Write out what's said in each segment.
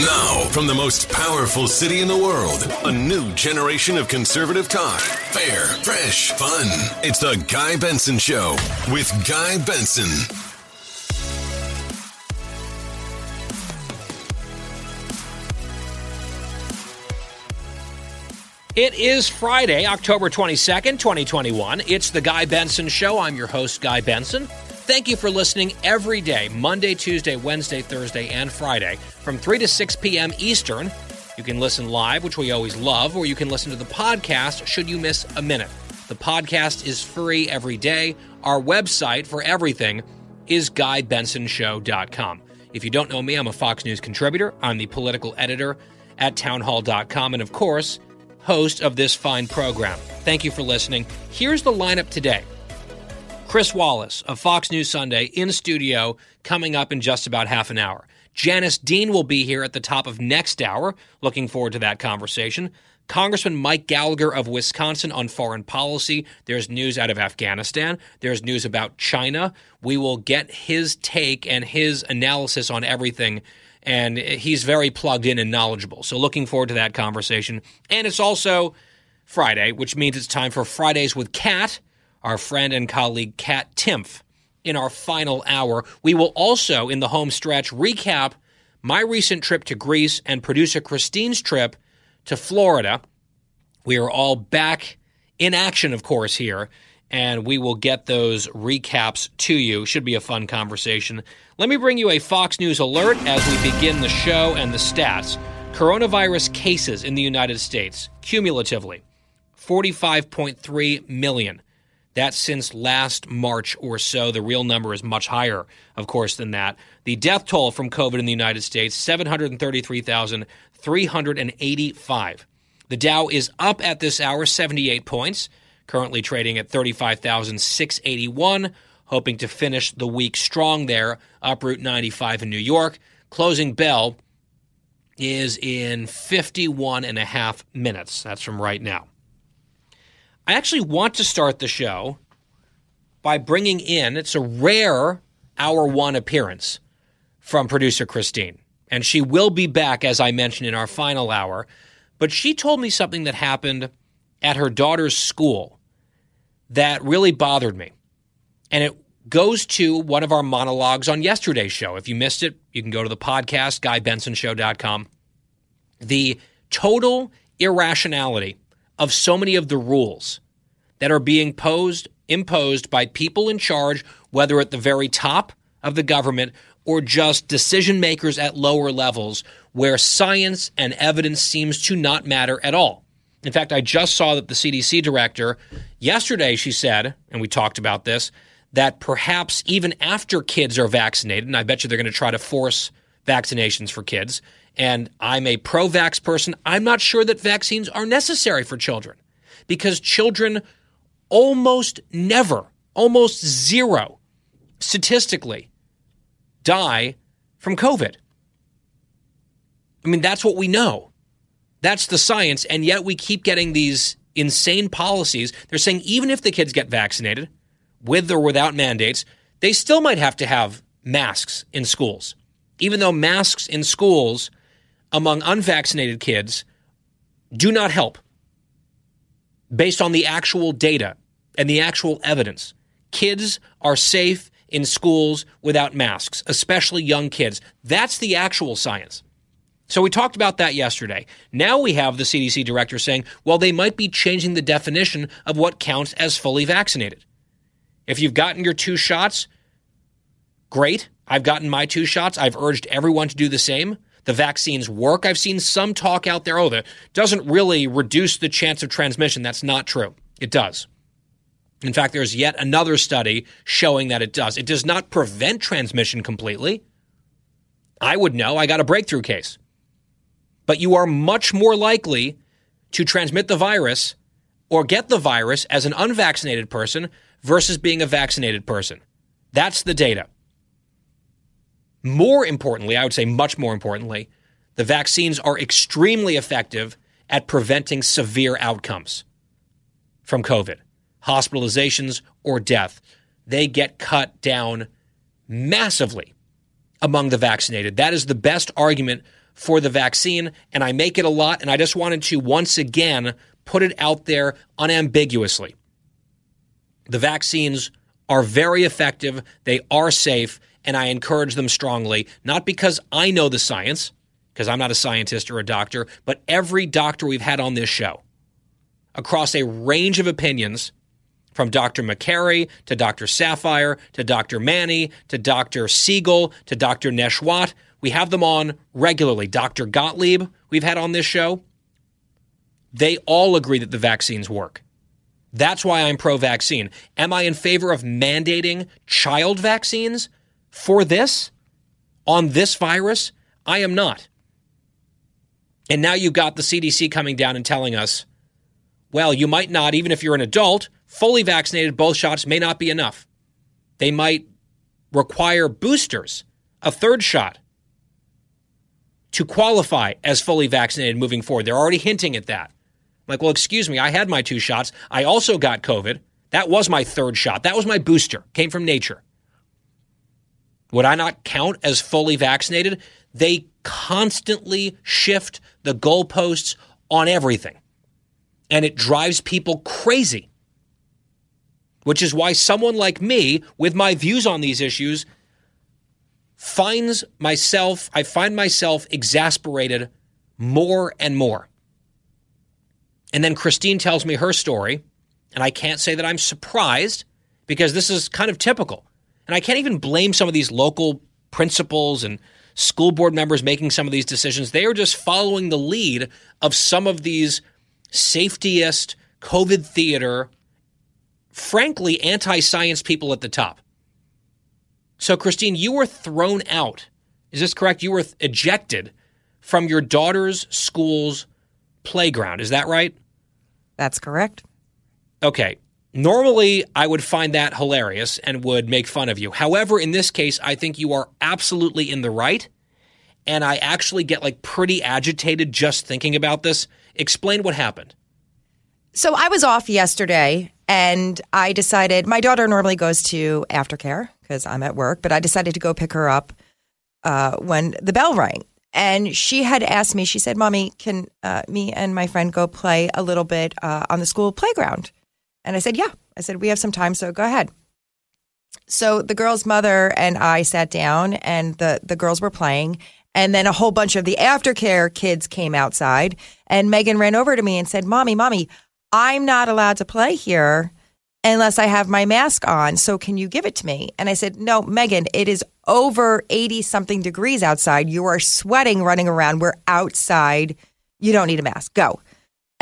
Now, from the most powerful city in the world, a new generation of conservative talk. Fair, fresh, fun. It's the Guy Benson Show with Guy Benson. It is Friday, October 22nd, 2021. It's the Guy Benson Show. I'm your host, Guy Benson. Thank you for listening every day, Monday, Tuesday, Wednesday, Thursday, and Friday, from 3 to 6 p.m. Eastern. You can listen live, which we always love, or you can listen to the podcast should you miss a minute. The podcast is free every day. Our website for everything is GuyBensonShow.com. If you don't know me, I'm a Fox News contributor. I'm the political editor at townhall.com, and of course, host of this fine program. Thank you for listening. Here's the lineup today. Chris Wallace of Fox News Sunday in studio coming up in just about half an hour. Janice Dean will be here at the top of next hour. Looking forward to that conversation. Congressman Mike Gallagher of Wisconsin on foreign policy. There's news out of Afghanistan. There's news about China. We will get his take and his analysis on everything. And he's very plugged in and knowledgeable. So looking forward to that conversation. And it's also Friday, which means it's time for Fridays with Kat our friend and colleague Kat Timpf in our final hour. We will also, in the home stretch, recap my recent trip to Greece and producer Christine's trip to Florida. We are all back in action, of course, here, and we will get those recaps to you. Should be a fun conversation. Let me bring you a Fox News alert as we begin the show and the stats. Coronavirus cases in the United States, cumulatively, 45.3 million. That's since last March or so. The real number is much higher, of course, than that. The death toll from COVID in the United States, 733,385. The Dow is up at this hour, 78 points, currently trading at 35,681, hoping to finish the week strong there, up Route 95 in New York. Closing bell is in 51 and a half minutes. That's from right now. I actually want to start the show by bringing in, it's a rare hour one appearance from producer Christine. And she will be back, as I mentioned, in our final hour. But she told me something that happened at her daughter's school that really bothered me. And it goes to one of our monologues on yesterday's show. If you missed it, you can go to the podcast, GuyBensonShow.com. The total irrationality of so many of the rules that are being posed imposed by people in charge whether at the very top of the government or just decision makers at lower levels where science and evidence seems to not matter at all. In fact, I just saw that the CDC director yesterday she said, and we talked about this, that perhaps even after kids are vaccinated, and I bet you they're going to try to force vaccinations for kids, and I'm a pro vax person, I'm not sure that vaccines are necessary for children because children almost never, almost zero statistically die from COVID. I mean, that's what we know. That's the science. And yet we keep getting these insane policies. They're saying even if the kids get vaccinated, with or without mandates, they still might have to have masks in schools. Even though masks in schools among unvaccinated kids do not help based on the actual data and the actual evidence. Kids are safe in schools without masks, especially young kids. That's the actual science. So we talked about that yesterday. Now we have the CDC director saying, well, they might be changing the definition of what counts as fully vaccinated. If you've gotten your two shots, great. I've gotten my two shots. I've urged everyone to do the same the vaccines work. I've seen some talk out there, oh, that doesn't really reduce the chance of transmission. That's not true. It does. In fact, there's yet another study showing that it does. It does not prevent transmission completely. I would know. I got a breakthrough case. But you are much more likely to transmit the virus or get the virus as an unvaccinated person versus being a vaccinated person. That's the data. More importantly, I would say much more importantly, the vaccines are extremely effective at preventing severe outcomes from COVID, hospitalizations, or death. They get cut down massively among the vaccinated. That is the best argument for the vaccine, and I make it a lot, and I just wanted to once again put it out there unambiguously. The vaccines are very effective, they are safe, and I encourage them strongly, not because I know the science, because I'm not a scientist or a doctor, but every doctor we've had on this show across a range of opinions from Dr. Makary to Dr. Saphier to Dr. Manny to Dr. Siegel to Dr. Nesheiwat. We have them on regularly. Dr. Gottlieb, we've had on this show. They all agree that the vaccines work. That's why I'm pro vaccine. Am I in favor of mandating child vaccines for this on this virus? I am not. And now you've got the CDC coming down and telling us, well, you might not, even if you're an adult, fully vaccinated, both shots may not be enough. They might require boosters, a third shot, to qualify as fully vaccinated moving forward. They're already hinting at that. Like, well, excuse me, I had my two shots. I also got COVID. That was my third shot. That was my booster. Came from nature. Would I not count as fully vaccinated? They constantly shift the goalposts on everything. And it drives people crazy. Which is why someone like me, with my views on these issues, finds myself, I find myself exasperated more and more. And then Christine tells me her story, and I can't say that I'm surprised because this is kind of typical. And I can't even blame some of these local principals and school board members making some of these decisions. They are just following the lead of some of these safetyist, COVID theater, frankly, anti science people at the top. So, Christine, you were thrown out. Is this correct? You were ejected from your daughter's school's playground. Is that right? That's correct. Okay. Normally, I would find that hilarious and would make fun of you. However, in this case, I think you are absolutely in the right. And I actually get like pretty agitated just thinking about this. Explain what happened. So I was off yesterday and I decided my daughter normally goes to aftercare because I'm at work, but I decided to go pick her up uh, when the bell rang. And she had asked me, she said, Mommy, can uh, me and my friend go play a little bit uh, on the school playground? And I said, Yeah. I said, We have some time, so go ahead. So the girl's mother and I sat down, and the, the girls were playing. And then a whole bunch of the aftercare kids came outside, and Megan ran over to me and said, Mommy, Mommy, I'm not allowed to play here unless I have my mask on. So can you give it to me? And I said, No, Megan, it is over 80 something degrees outside. You are sweating running around. We're outside. You don't need a mask. Go.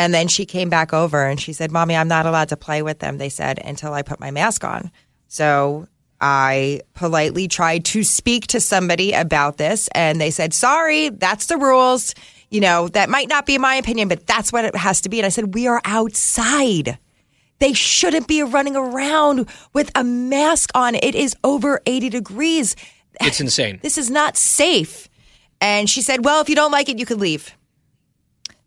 And then she came back over and she said, Mommy, I'm not allowed to play with them, they said, until I put my mask on. So I politely tried to speak to somebody about this and they said, Sorry, that's the rules. You know, that might not be my opinion, but that's what it has to be. And I said, We are outside. They shouldn't be running around with a mask on. It is over 80 degrees. It's insane. This is not safe. And she said, Well, if you don't like it, you could leave.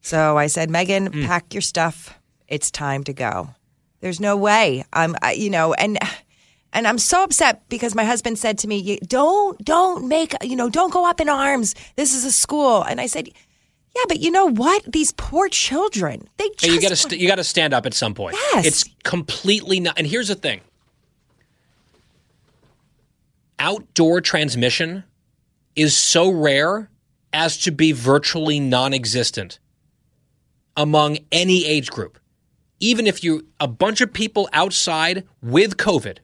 So I said, Megan, mm. pack your stuff. It's time to go. There's no way. I'm, I, you know, and and I'm so upset because my husband said to me, "Don't, don't make, you know, don't go up in arms. This is a school." And I said, yeah, but you know what? These poor children. They just you got to st- you got to stand up at some point. Yes. It's completely not. And here's the thing. Outdoor transmission is so rare as to be virtually non-existent among any age group. Even if you a bunch of people outside with COVID,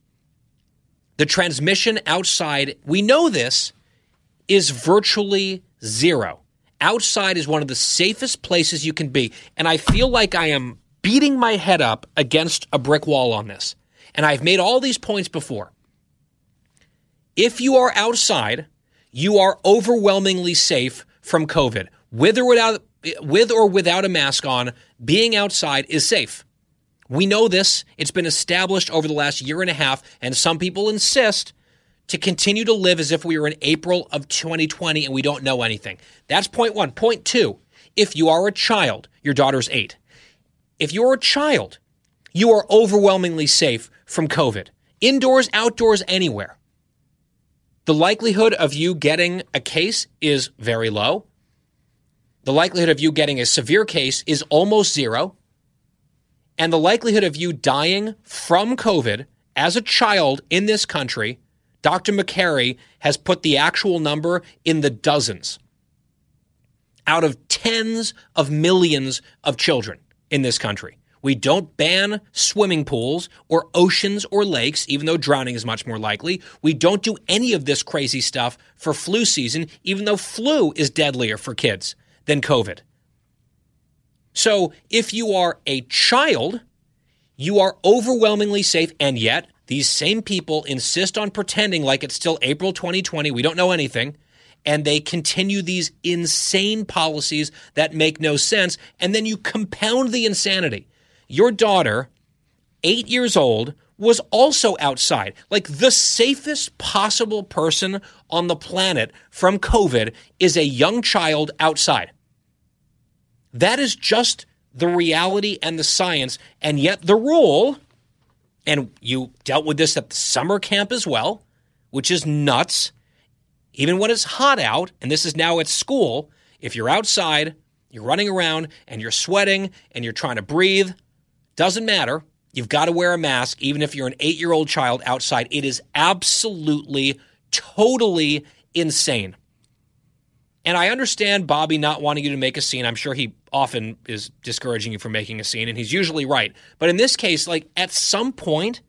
the transmission outside, we know this is virtually zero outside is one of the safest places you can be. And I feel like I am beating my head up against a brick wall on this. And I've made all these points before. If you are outside, you are overwhelmingly safe from COVID. With or without with or without a mask on, being outside is safe. We know this. It's been established over the last year and a half, and some people insist to continue to live as if we were in April of 2020 and we don't know anything. That's point one. Point two if you are a child, your daughter's eight. If you're a child, you are overwhelmingly safe from COVID, indoors, outdoors, anywhere. The likelihood of you getting a case is very low. The likelihood of you getting a severe case is almost zero. And the likelihood of you dying from COVID as a child in this country, Dr. Makary has put the actual number in the dozens out of tens of millions of children in this country. We don't ban swimming pools or oceans or lakes, even though drowning is much more likely. We don't do any of this crazy stuff for flu season, even though flu is deadlier for kids than COVID. So if you are a child, you are overwhelmingly safe, and yet these same people insist on pretending like it's still April 2020. We don't know anything. And they continue these insane policies that make no sense. And then you compound the insanity. Your daughter, eight years old, was also outside. Like the safest possible person on the planet from COVID is a young child outside. That is just the reality and the science. And yet, the rule, and you dealt with this at the summer camp as well, which is nuts. Even when it's hot out, and this is now at school, if you're outside, you're running around and you're sweating and you're trying to breathe, doesn't matter. You've got to wear a mask, even if you're an eight year old child outside. It is absolutely, totally insane. And I understand Bobby not wanting you to make a scene. I'm sure he often is discouraging you from making a scene, and he's usually right. But in this case, like at some point,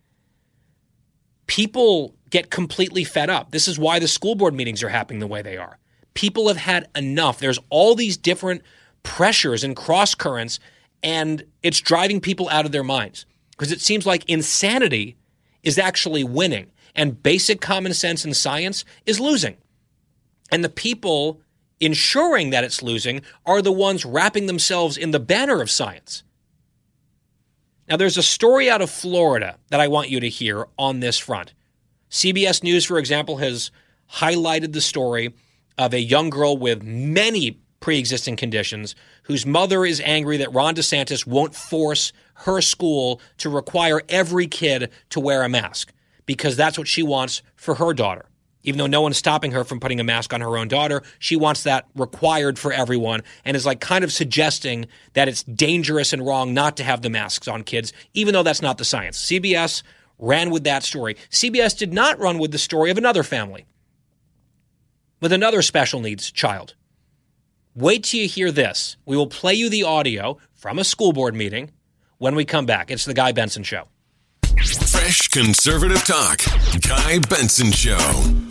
people get completely fed up. This is why the school board meetings are happening the way they are. People have had enough. There's all these different pressures and cross currents, and it's driving people out of their minds because it seems like insanity is actually winning, and basic common sense and science is losing. And the people ensuring that it's losing are the ones wrapping themselves in the banner of science. Now, there's a story out of Florida that I want you to hear on this front. CBS News, for example, has highlighted the story of a young girl with many pre existing conditions whose mother is angry that Ron DeSantis won't force her school to require every kid to wear a mask because that's what she wants for her daughter even though no one's stopping her from putting a mask on her own daughter, she wants that required for everyone and is like kind of suggesting that it's dangerous and wrong not to have the masks on kids, even though that's not the science. CBS ran with that story. CBS did not run with the story of another family with another special needs child. Wait till you hear this. We will play you the audio from a school board meeting when we come back. It's the Guy Benson Show. Fresh conservative talk. Guy Benson Show.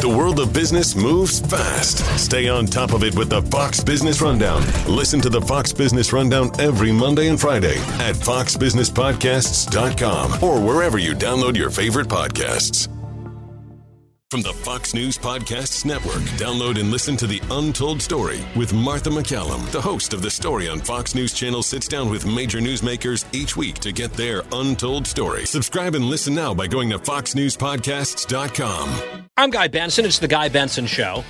The world of business moves fast. Stay on top of it with the Fox Business Rundown. Listen to the Fox Business Rundown every Monday and Friday at foxbusinesspodcasts.com or wherever you download your favorite podcasts. From the Fox News Podcasts Network, download and listen to The Untold Story with Martha MacCallum. The host of The Story on Fox News Channel sits down with major newsmakers each week to get their untold story. Subscribe and listen now by going to foxnewspodcasts.com. I'm Guy Benson. It's The Guy Benson Show.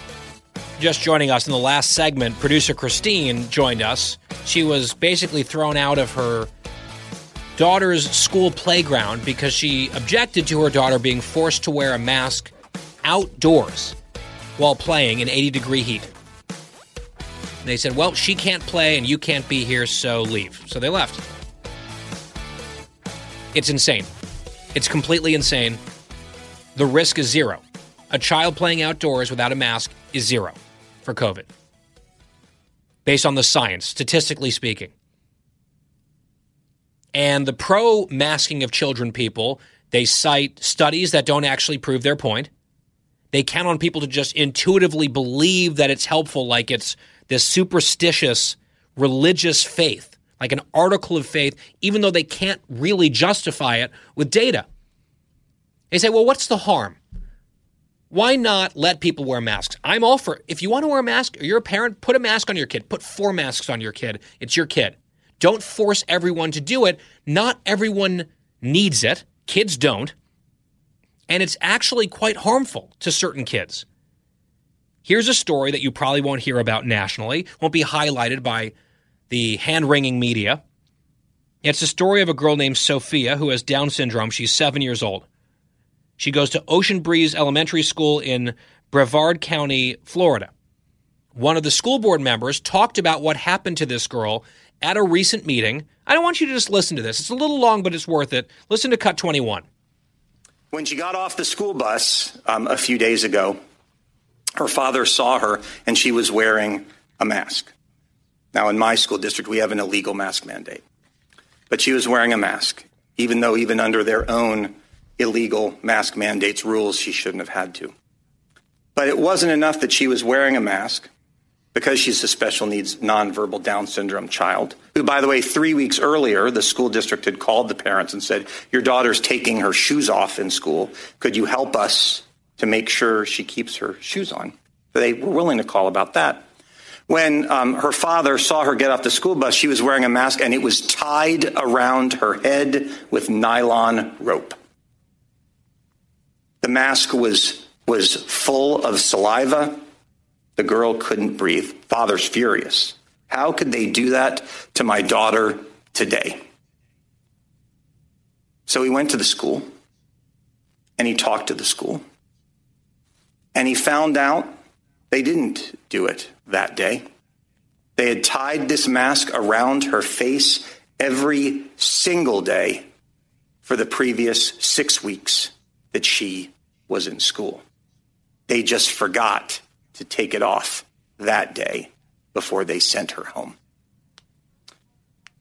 Just joining us in the last segment, producer Christine joined us. She was basically thrown out of her daughter's school playground because she objected to her daughter being forced to wear a mask outdoors while playing in 80 degree heat. And they said, Well, she can't play and you can't be here, so leave. So they left. It's insane. It's completely insane. The risk is zero. A child playing outdoors without a mask is zero for COVID, based on the science, statistically speaking. And the pro masking of children people, they cite studies that don't actually prove their point. They count on people to just intuitively believe that it's helpful, like it's this superstitious religious faith, like an article of faith, even though they can't really justify it with data. They say, well, what's the harm? Why not let people wear masks? I'm all for if you want to wear a mask or you're a parent, put a mask on your kid. Put four masks on your kid. It's your kid. Don't force everyone to do it. Not everyone needs it. Kids don't. And it's actually quite harmful to certain kids. Here's a story that you probably won't hear about nationally, won't be highlighted by the hand wringing media. It's a story of a girl named Sophia who has Down syndrome. She's seven years old. She goes to Ocean Breeze Elementary School in Brevard County, Florida. One of the school board members talked about what happened to this girl at a recent meeting. I don't want you to just listen to this. It's a little long, but it's worth it. Listen to Cut 21. When she got off the school bus um, a few days ago, her father saw her and she was wearing a mask. Now, in my school district, we have an illegal mask mandate. But she was wearing a mask, even though, even under their own illegal mask mandates rules, she shouldn't have had to. But it wasn't enough that she was wearing a mask because she's a special needs nonverbal Down syndrome child, who, by the way, three weeks earlier, the school district had called the parents and said, Your daughter's taking her shoes off in school. Could you help us to make sure she keeps her shoes on? They were willing to call about that. When um, her father saw her get off the school bus, she was wearing a mask and it was tied around her head with nylon rope. The mask was, was full of saliva. The girl couldn't breathe. Father's furious. How could they do that to my daughter today? So he went to the school and he talked to the school. And he found out they didn't do it that day. They had tied this mask around her face every single day for the previous six weeks that she was in school. They just forgot to take it off that day before they sent her home.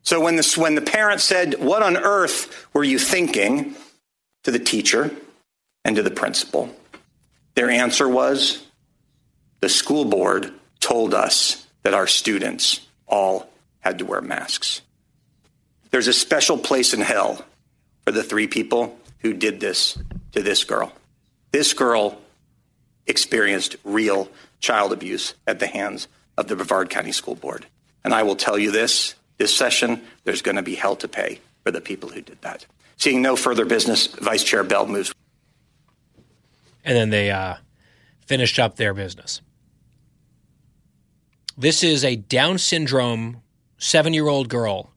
So when the, when the parent said, What on earth were you thinking to the teacher and to the principal? Their answer was, The school board told us that our students all had to wear masks. There's a special place in hell for the three people who did this to this girl. This girl experienced real child abuse at the hands of the Brevard County School Board. And I will tell you this this session, there's going to be hell to pay for the people who did that. Seeing no further business, Vice Chair Bell moves. And then they uh, finished up their business. This is a Down syndrome seven year old girl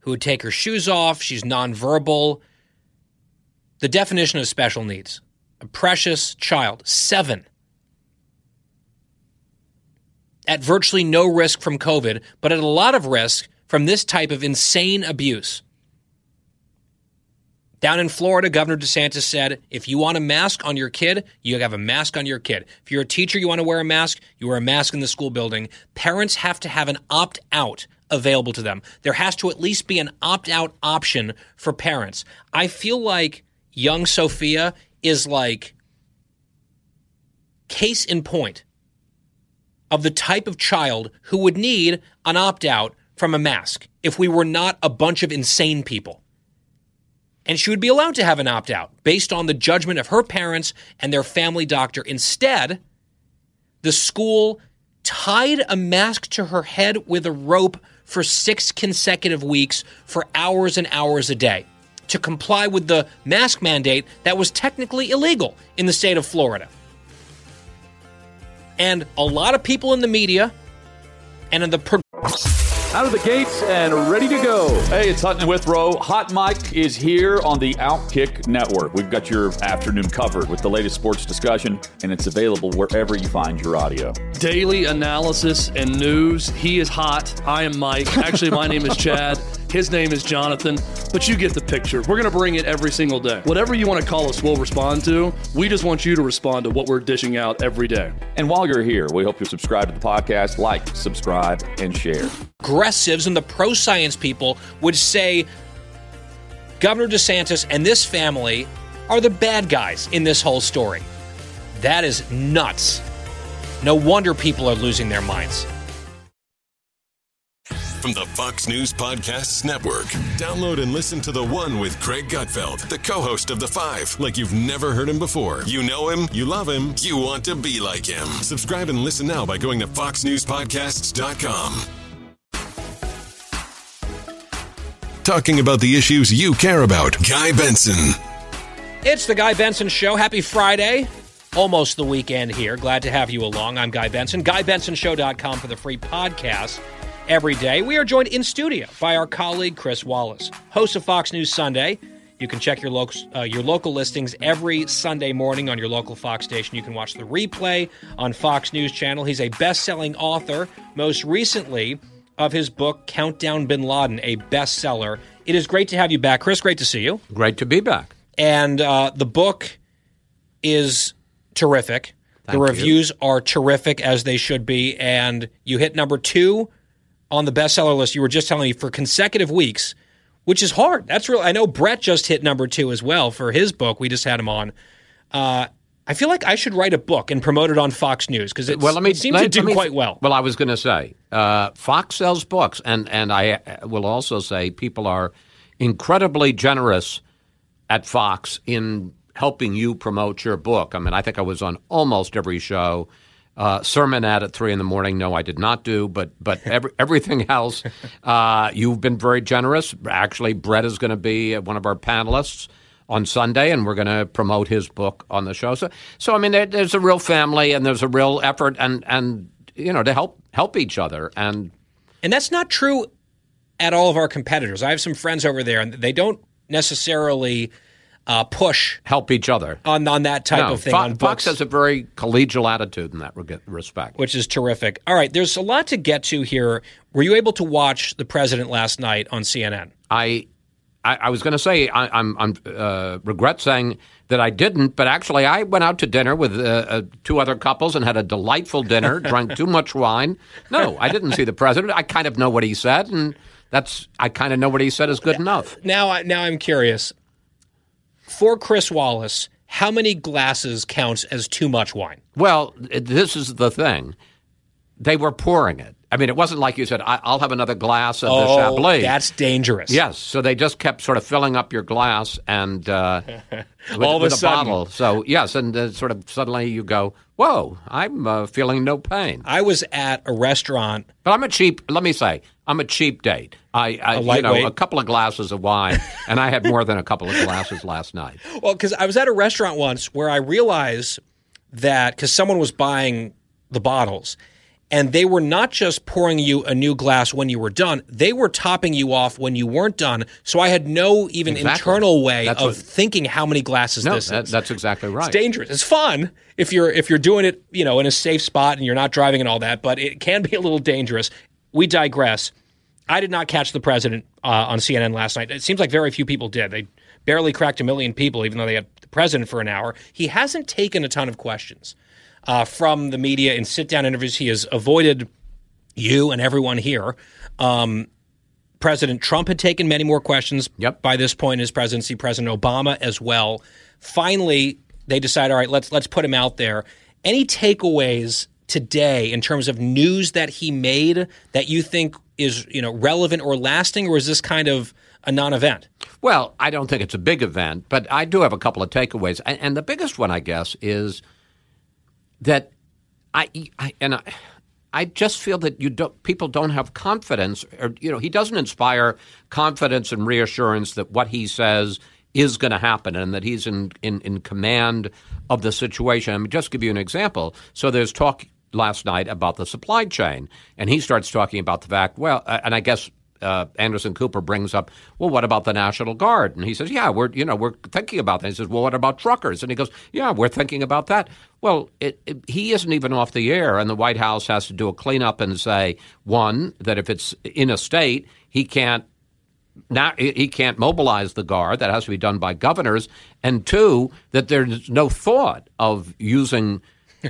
who would take her shoes off. She's nonverbal. The definition of special needs a precious child, seven, at virtually no risk from COVID, but at a lot of risk from this type of insane abuse. Down in Florida, Governor DeSantis said if you want a mask on your kid, you have a mask on your kid. If you're a teacher, you want to wear a mask, you wear a mask in the school building. Parents have to have an opt out available to them. There has to at least be an opt out option for parents. I feel like young Sophia is like case in point of the type of child who would need an opt out from a mask if we were not a bunch of insane people. And she would be allowed to have an opt out based on the judgment of her parents and their family doctor. Instead, the school tied a mask to her head with a rope for six consecutive weeks for hours and hours a day to comply with the mask mandate that was technically illegal in the state of Florida. And a lot of people in the media and in the pro- out of the gates and ready to go. Hey, it's Hutton Withrow. Hot Mike is here on the Outkick Network. We've got your afternoon covered with the latest sports discussion, and it's available wherever you find your audio. Daily analysis and news. He is hot. I am Mike. Actually, my name is Chad. His name is Jonathan, but you get the picture. We're going to bring it every single day. Whatever you want to call us, we'll respond to. We just want you to respond to what we're dishing out every day. And while you're here, we hope you subscribe to the podcast, like, subscribe, and share. Aggressives and the pro science people would say Governor DeSantis and this family are the bad guys in this whole story. That is nuts. No wonder people are losing their minds. From the Fox News Podcasts Network. Download and listen to the one with Greg Gutfeld, the co host of The Five, like you've never heard him before. You know him, you love him, you want to be like him. Subscribe and listen now by going to FoxNewsPodcasts.com. Talking about the issues you care about, Guy Benson. It's the Guy Benson Show. Happy Friday. Almost the weekend here. Glad to have you along. I'm Guy Benson. GuyBensonShow.com for the free podcast every day. We are joined in studio by our colleague Chris Wallace, host of Fox News Sunday. You can check your local uh, your local listings every Sunday morning on your local Fox station. You can watch the replay on Fox News Channel. He's a best-selling author, most recently of his book Countdown Bin Laden, a bestseller. It is great to have you back, Chris. Great to see you. Great to be back. And uh, the book is terrific. Thank the you. reviews are terrific as they should be. And you hit number two on the bestseller list. You were just telling me for consecutive weeks, which is hard. That's real. I know Brett just hit number two as well for his book. We just had him on. Uh, I feel like I should write a book and promote it on Fox News because Well, let me it seems let- to do me- quite well. Well, I was going to say uh, Fox sells books, and and I uh, will also say people are incredibly generous at Fox in helping you promote your book. I mean, I think I was on almost every show. Uh, sermon ad at three in the morning. No, I did not do, but but every, everything else, uh, you've been very generous. Actually, Brett is going to be one of our panelists on Sunday, and we're going to promote his book on the show. So, so I mean, there, there's a real family, and there's a real effort, and and you know, to help help each other. And And that's not true at all of our competitors. I have some friends over there, and they don't necessarily uh, push help each other. on on that type No, of thing Fo- on. Fox has a very collegial attitude in that respect. which is terrific. All right, there's a lot to get to here. Were you able to watch the president last night on CNN? I, I, I was going to say I, I'm, I'm uh, regret saying that I didn't, but actually I went out to dinner with uh, uh, two other couples and had a delightful dinner. drank too much wine. No, I didn't see the president. I kind of know what he said, and that's I kind of know what he said is good enough. Now, now I'm curious. For Chris Wallace, how many glasses counts as too much wine? Well, this is the thing. They were pouring it. I mean, it wasn't like you said, I, "I'll have another glass of the Chablis." Oh, that's dangerous. Yes, so they just kept sort of filling up your glass and uh, with, All of with a sudden. bottle. So yes, and uh, sort of suddenly you go, "Whoa, I'm uh, feeling no pain." I was at a restaurant. But I'm a cheap. Let me say, I'm a cheap date. I, I you know, a couple of glasses of wine, and I had more than a couple of glasses last night. Well, because I was at a restaurant once where I realized that because someone was buying the bottles. And they were not just pouring you a new glass when you were done; they were topping you off when you weren't done. So I had no even Exactly. internal way That's of what- thinking how many glasses No, this that, is. that's exactly right. It's dangerous. It's fun if you're if you're doing it, you know, in a safe spot and you're not driving and all that, but it can be a little dangerous. We digress. I did not catch the president uh, on CNN last night. It seems like very few people did. They barely cracked a million people, even though they had the president for an hour. He hasn't taken a ton of questions uh, from the media in sit down interviews. He has avoided you and everyone here. Um, President Trump had taken many more questions Yep. by this point in his presidency. President Obama as well. Finally, they decide, all right, let's let's put him out there. Any takeaways today in terms of news that he made that you think is you know relevant or lasting, or is this kind of a non-event? Well, I don't think it's a big event, but I do have a couple of takeaways, and, the biggest one, I guess, is that I, I and I, I just feel that you don't, people don't have confidence, or you know, he doesn't inspire confidence and reassurance that what he says is going to happen and that he's in, in, in command of the situation. I mean, just give you an example. So there's talk last night about the supply chain, and he starts talking about the fact, well, uh, and I guess uh, Anderson Cooper brings up, well, what about the National Guard? And he says, yeah, we're you know we're thinking about that. He says, well, what about truckers? And he goes, yeah, we're thinking about that. Well, it, it, he isn't even off the air, and the White House has to do a cleanup and say one that if it's in a state, he can't. Now he can't mobilize the guard. That has to be done by governors. And two, that there's no thought of using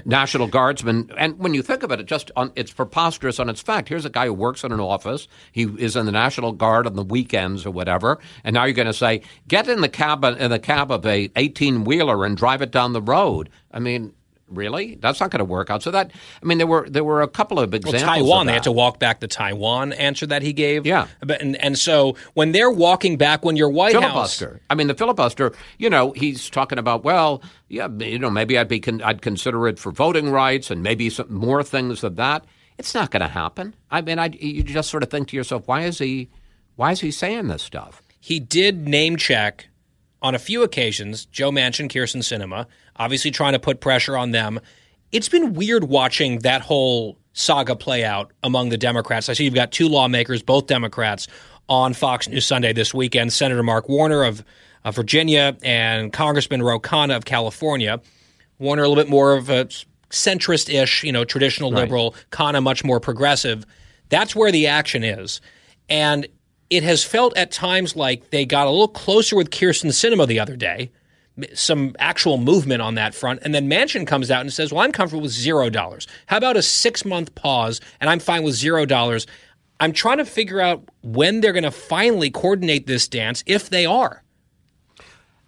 National Guardsmen. And when you think it, it just on, it's preposterous on its fact. Here's a guy who works in an office. He is in the National Guard on the weekends or whatever. And now you're going to say, get in the cab in the cab of a 18 wheeler and drive it down the road. I mean, really? That's not going to work out. So that I mean, there were there were a couple of Well, examples. Taiwan, of they had to walk back the Taiwan answer that he gave. Yeah. But, and, and so when they're walking back, when your White House. filibuster. I mean, the filibuster. You know, he's talking about. Well, yeah, you know, maybe I'd be con- I'd consider it for voting rights and maybe some more things of that. It's not going to happen. I mean, I you just sort of think to yourself, why is he, why is he saying this stuff? he did name check on a few occasions Joe Manchin, Kyrsten Sinema, obviously trying to put pressure on them. It's been weird watching that whole saga play out among the Democrats. I see you've got two lawmakers, both Democrats, on Fox News Sunday this weekend Senator Mark Warner of, of Virginia and Congressman Ro Khanna of California. Warner, a little bit more of a centrist ish, you know, traditional liberal, Khanna, much more progressive. That's where the action is. And it has felt at times like they got a little closer with Kyrsten Sinema the other day, some actual movement on that front. And then Manchin comes out and says, Well, I'm comfortable with zero dollars. How about a six month pause and I'm fine with zero dollars? I'm trying to figure out when they're going to finally coordinate this dance, if they are.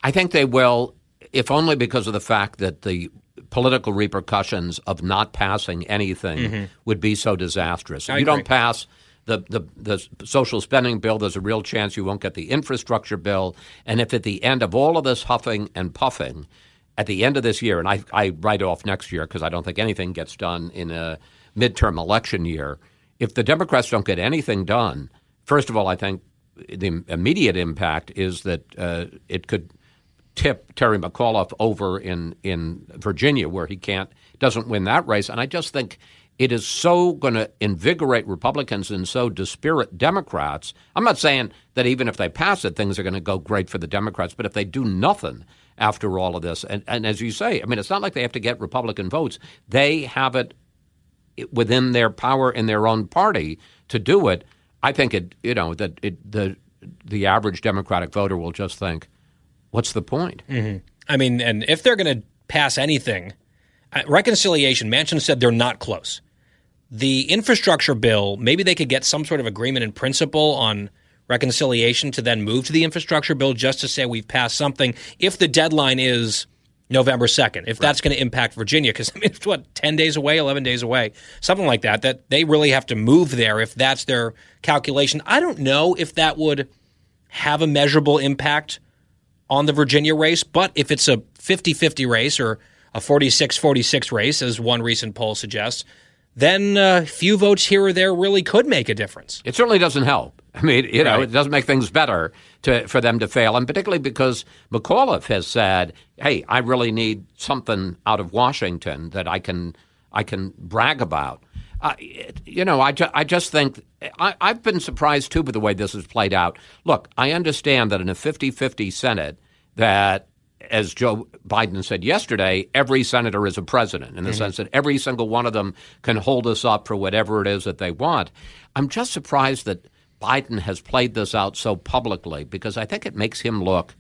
I think they will, if only because of the fact that the political repercussions of not passing anything would be so disastrous. If Mm-hmm. You don't pass the, the, the social spending bill, there's a real chance you won't get the infrastructure bill. And if at the end of all of this huffing and puffing, at the end of this year, and I, I write off next year because I don't think anything gets done in a midterm election year, if the Democrats don't get anything done, first of all, I think the immediate impact is that uh, it could tip Terry McAuliffe over in in Virginia, where he can't doesn't win that race. And I just think it is so going to invigorate Republicans and so dispirit Democrats. I'm not saying that even if they pass it, things are going to go great for the Democrats, but if they do nothing after all of this, and, and as you say, I mean, it's not like they have to get Republican votes; they have it within their power in their own party to do it. I think it, you know, that it, the the average Democratic voter will just think, "What's the point?" I mean, and if they're going to pass anything, uh, reconciliation, Manchin said they're not close. The infrastructure bill, maybe they could get some sort of agreement in principle on reconciliation to then move to the infrastructure bill just to say we've passed something if the deadline is November 2nd, if that's going to impact Virginia. Because, I mean, it's what, 10 days away, 11 days away, something like that, that they really have to move there if that's their calculation. I don't know if that would have a measurable impact on the Virginia race. But if it's a 50 50 race or a 46 46 race, as one recent poll suggests, then a few votes here or there really could make a difference. It certainly doesn't help. I mean, you know, Right. it doesn't make things better to, for them to fail, and particularly because McAuliffe has said, "Hey, I really need something out of Washington that I can I can brag about." Uh, you know, I, ju- I just think I, I've been surprised too by the way this has played out. Look, I understand that in a 50-50 Senate, that as Joe Biden said yesterday, every senator is a president in the sense that every single one of them can hold us up for whatever it is that they want. I'm just surprised that Biden has played this out so publicly because I think it makes him look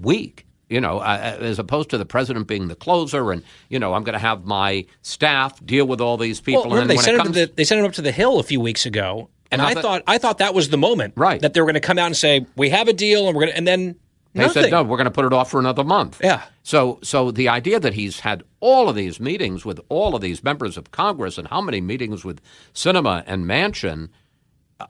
weak. You know, uh, as opposed to the president being the closer, and you know, I'm going to have my staff deal with all these people. Well, and they when sent, comes, the, they sent him up to the Hill a few weeks ago. And I Nothing- thought I thought that was the moment, Right. That they were going to come out and say we have a deal, and we're going to, and then They nothing. said no, we're going to put it off for another month. Yeah. So, so the idea that he's had all of these meetings with all of these members of Congress and how many meetings with Sinema and Manchin,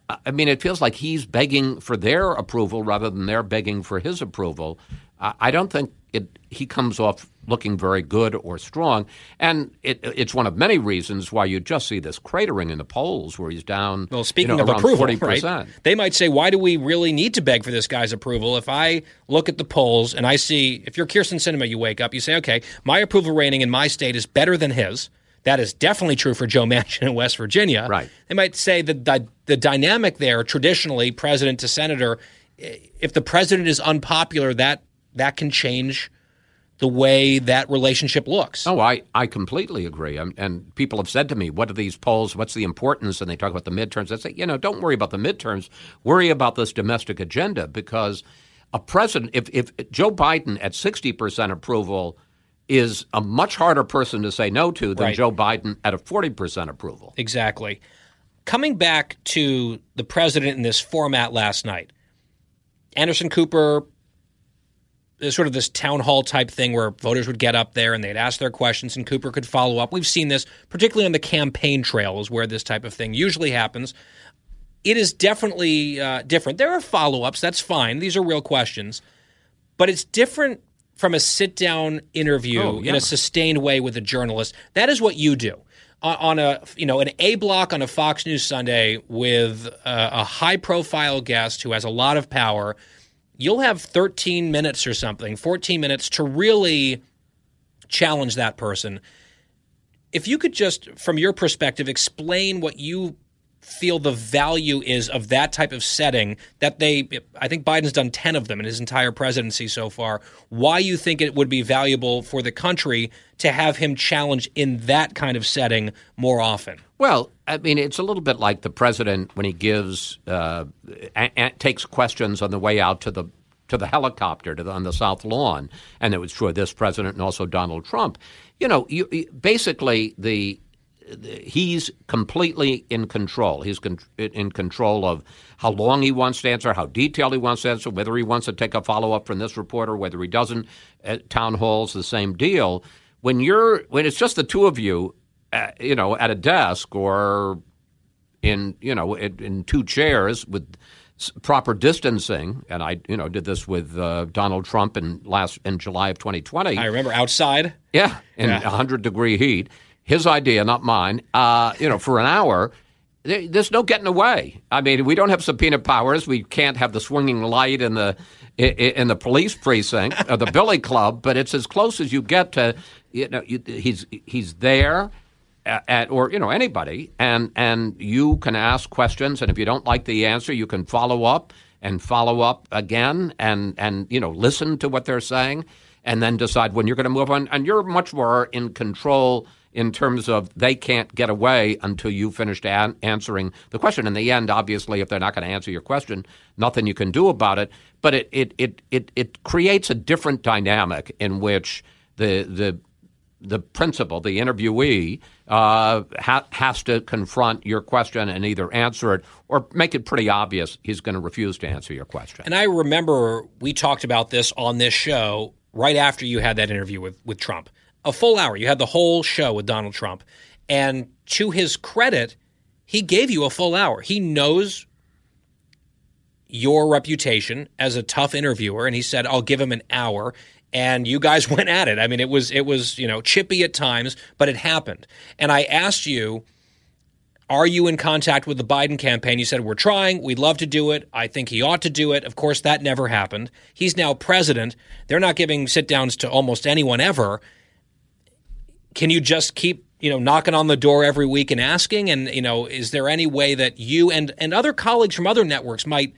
I- mean, it feels like he's begging for their approval rather than they're begging for his approval. I I don't think it, he comes off looking very good or strong, and it, it's one of many reasons why you just see this cratering in the polls, where he's down. Well, speaking you know, of approval, 40%. right? They might say, "Why do we really need to beg for this guy's approval?" If I look at the polls and I see, if you're Kyrsten Sinema, you wake up, you say, "Okay, my approval rating in my state is better than his." That is definitely true for Joe Manchin in West Virginia. Right. They might say that the, the dynamic there, traditionally, president to senator, if the president is unpopular, that that can change the way that relationship looks. Oh, I, I completely agree. Um, and people have said to me, what are these polls? What's the importance? And they talk about the midterms. I say, you know, don't worry about the midterms. Worry about this domestic agenda because a president, if, if Joe Biden at 60% approval is a much harder person to say no to than Right. Joe Biden at a 40% approval. Exactly. Coming back to the president in this format last night, Anderson Cooper sort of this town hall type thing where voters would get up there and they'd ask their questions and Cooper could follow up. We've seen this, particularly on the campaign trail, is where this type of thing usually happens. It is definitely uh, different. There are follow ups, that's fine. These are real questions. But it's different from a sit down interview Oh, yeah. in a sustained way with a journalist. That is what you do. On- a you know an A block on a Fox News Sunday with uh, a, a high profile guest who has a lot of power, you'll have 13 minutes or something, 14 minutes to really challenge that person. If you could just, from your perspective, explain what you feel the value is of that type of setting that they I think Biden's done 10 of them in his entire presidency so far. Why you think it would be valuable for the country to have him challenge in that kind of setting more often? Well, I mean, it's a little bit like the president when he gives uh, a- a- takes questions on the way out to the to the helicopter to the, on the South Lawn, and it was true of this president and also Donald Trump. You know, you, basically the he's completely in control. He's con- in control of how long he wants to answer, how detailed he wants to answer, whether he wants to take a follow up from this reporter, whether he doesn't. At town halls, the same deal. When you're when it's just the two of you, uh, you know, at a desk or in you know in, in two chairs with proper distancing, and I you know did this with uh, Donald Trump in last in July of 2020. I remember outside Yeah, in Yeah. 100 degree heat. His idea, not mine. Uh, you know, for an hour, there's no getting away. I mean, we don't have subpoena powers. We can't have the swinging light in the in the police precinct or the Billy Club, but it's as close as you get to. You know, he's he's there. At, or you know anybody, and and you can ask questions, and if you don't like the answer, you can follow up and follow up again, and and you know listen to what they're saying, and then decide when you're going to move on. And you're much more in control in terms of they can't get away until you finished an- answering the question. In the end, obviously, if they're not going to answer your question, nothing you can do about it. But it it it it, it creates a different dynamic in which the the the principal, the interviewee, uh, ha- has to confront your question and either answer it or make it pretty obvious he's going to refuse to answer your question. And I remember we talked about this on this show right after you had that interview with, with Trump. A full hour. You had the whole show with Donald Trump. And to his credit, he gave you a full hour. He knows your reputation as a tough interviewer and he said I'll give him an hour and you guys went at it. I mean it was it was, you know, chippy at times, but it happened. And I asked you are you in contact with the Biden campaign? You said, We're trying. We'd love to do it. I think he ought to do it. Of course, that never happened. He's now president. They're not giving sit downs to almost anyone ever. Can you just keep, you know, knocking on the door every week and asking? And, you know, is there any way that you and, and other colleagues from other networks might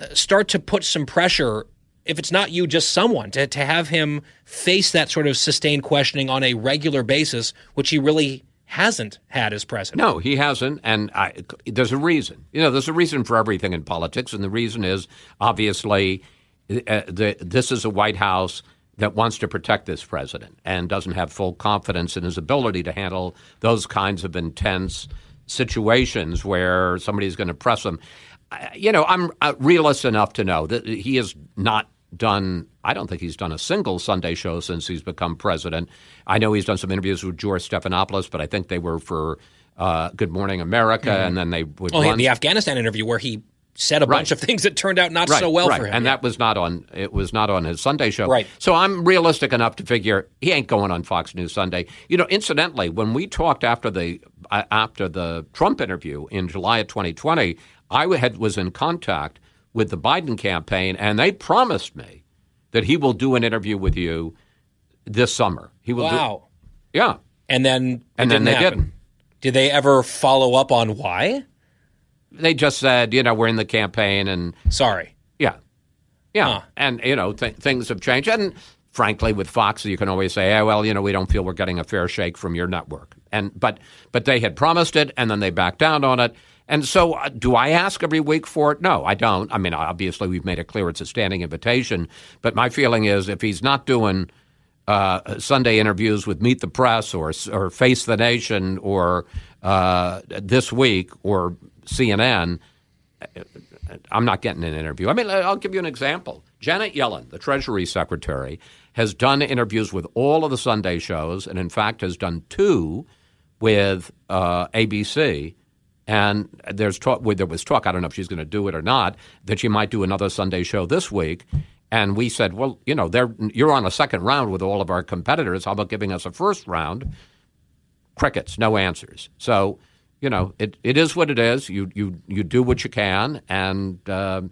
uh, start to put some pressure, if it's not you, just someone, to, to have him face that sort of sustained questioning on a regular basis, which he really hasn't had as president? No, he hasn't, and I, there's a reason. You know, there's a reason for everything in politics, and the reason is obviously uh, the, this is a White House that wants to protect this president and doesn't have full confidence in his ability to handle those kinds of intense situations where somebody's going to press him. You know, I'm uh, realist enough to know that he has not done. I don't think he's done a single Sunday show since he's become president. I know he's done some interviews with George Stephanopoulos, but I think they were for uh, Good Morning America, and then they would. Oh, run- the Afghanistan interview where he said a bunch of things that turned out not right, so well right. for him. and Yeah. that was not on. It was not on his Sunday show. Right. So I'm realistic enough to figure he ain't going on Fox News Sunday. You know, incidentally, when we talked after the uh, after the Trump interview in July of 2020, I had was in contact with the Biden campaign, and they promised me that he will do an interview with you this summer. He will. wow. Do, yeah. And then And then didn't they happen. didn't. Did they ever follow up on why? They just said, you know, we're in the campaign, and Sorry. Yeah, yeah, Huh. and you know th- things have changed. And frankly, with Fox, you can always say, "Oh, well, you know, we don't feel we're getting a fair shake from your network." And but but they had promised it, and then they backed down on it. And so, uh, do I ask every week for it? No, I don't. I mean, obviously, we've made it clear it's a standing invitation. But my feeling is, if he's not doing uh, Sunday interviews with Meet the Press or or Face the Nation or uh, this week or CNN, I'm not getting an interview. I mean, I'll give you an example. Janet Yellen, the Treasury Secretary, has done interviews with all of the Sunday shows, and in fact has done two with uh, ABC. And there's talk. There was talk. I don't know if she's going to do it or not. That she might do another Sunday show this week. And we said, well, you know, you're on a second round with all of our competitors. How about giving us a first round? Crickets, no answers. So, you know, it, it is what it is. You you you do what you can, and uh,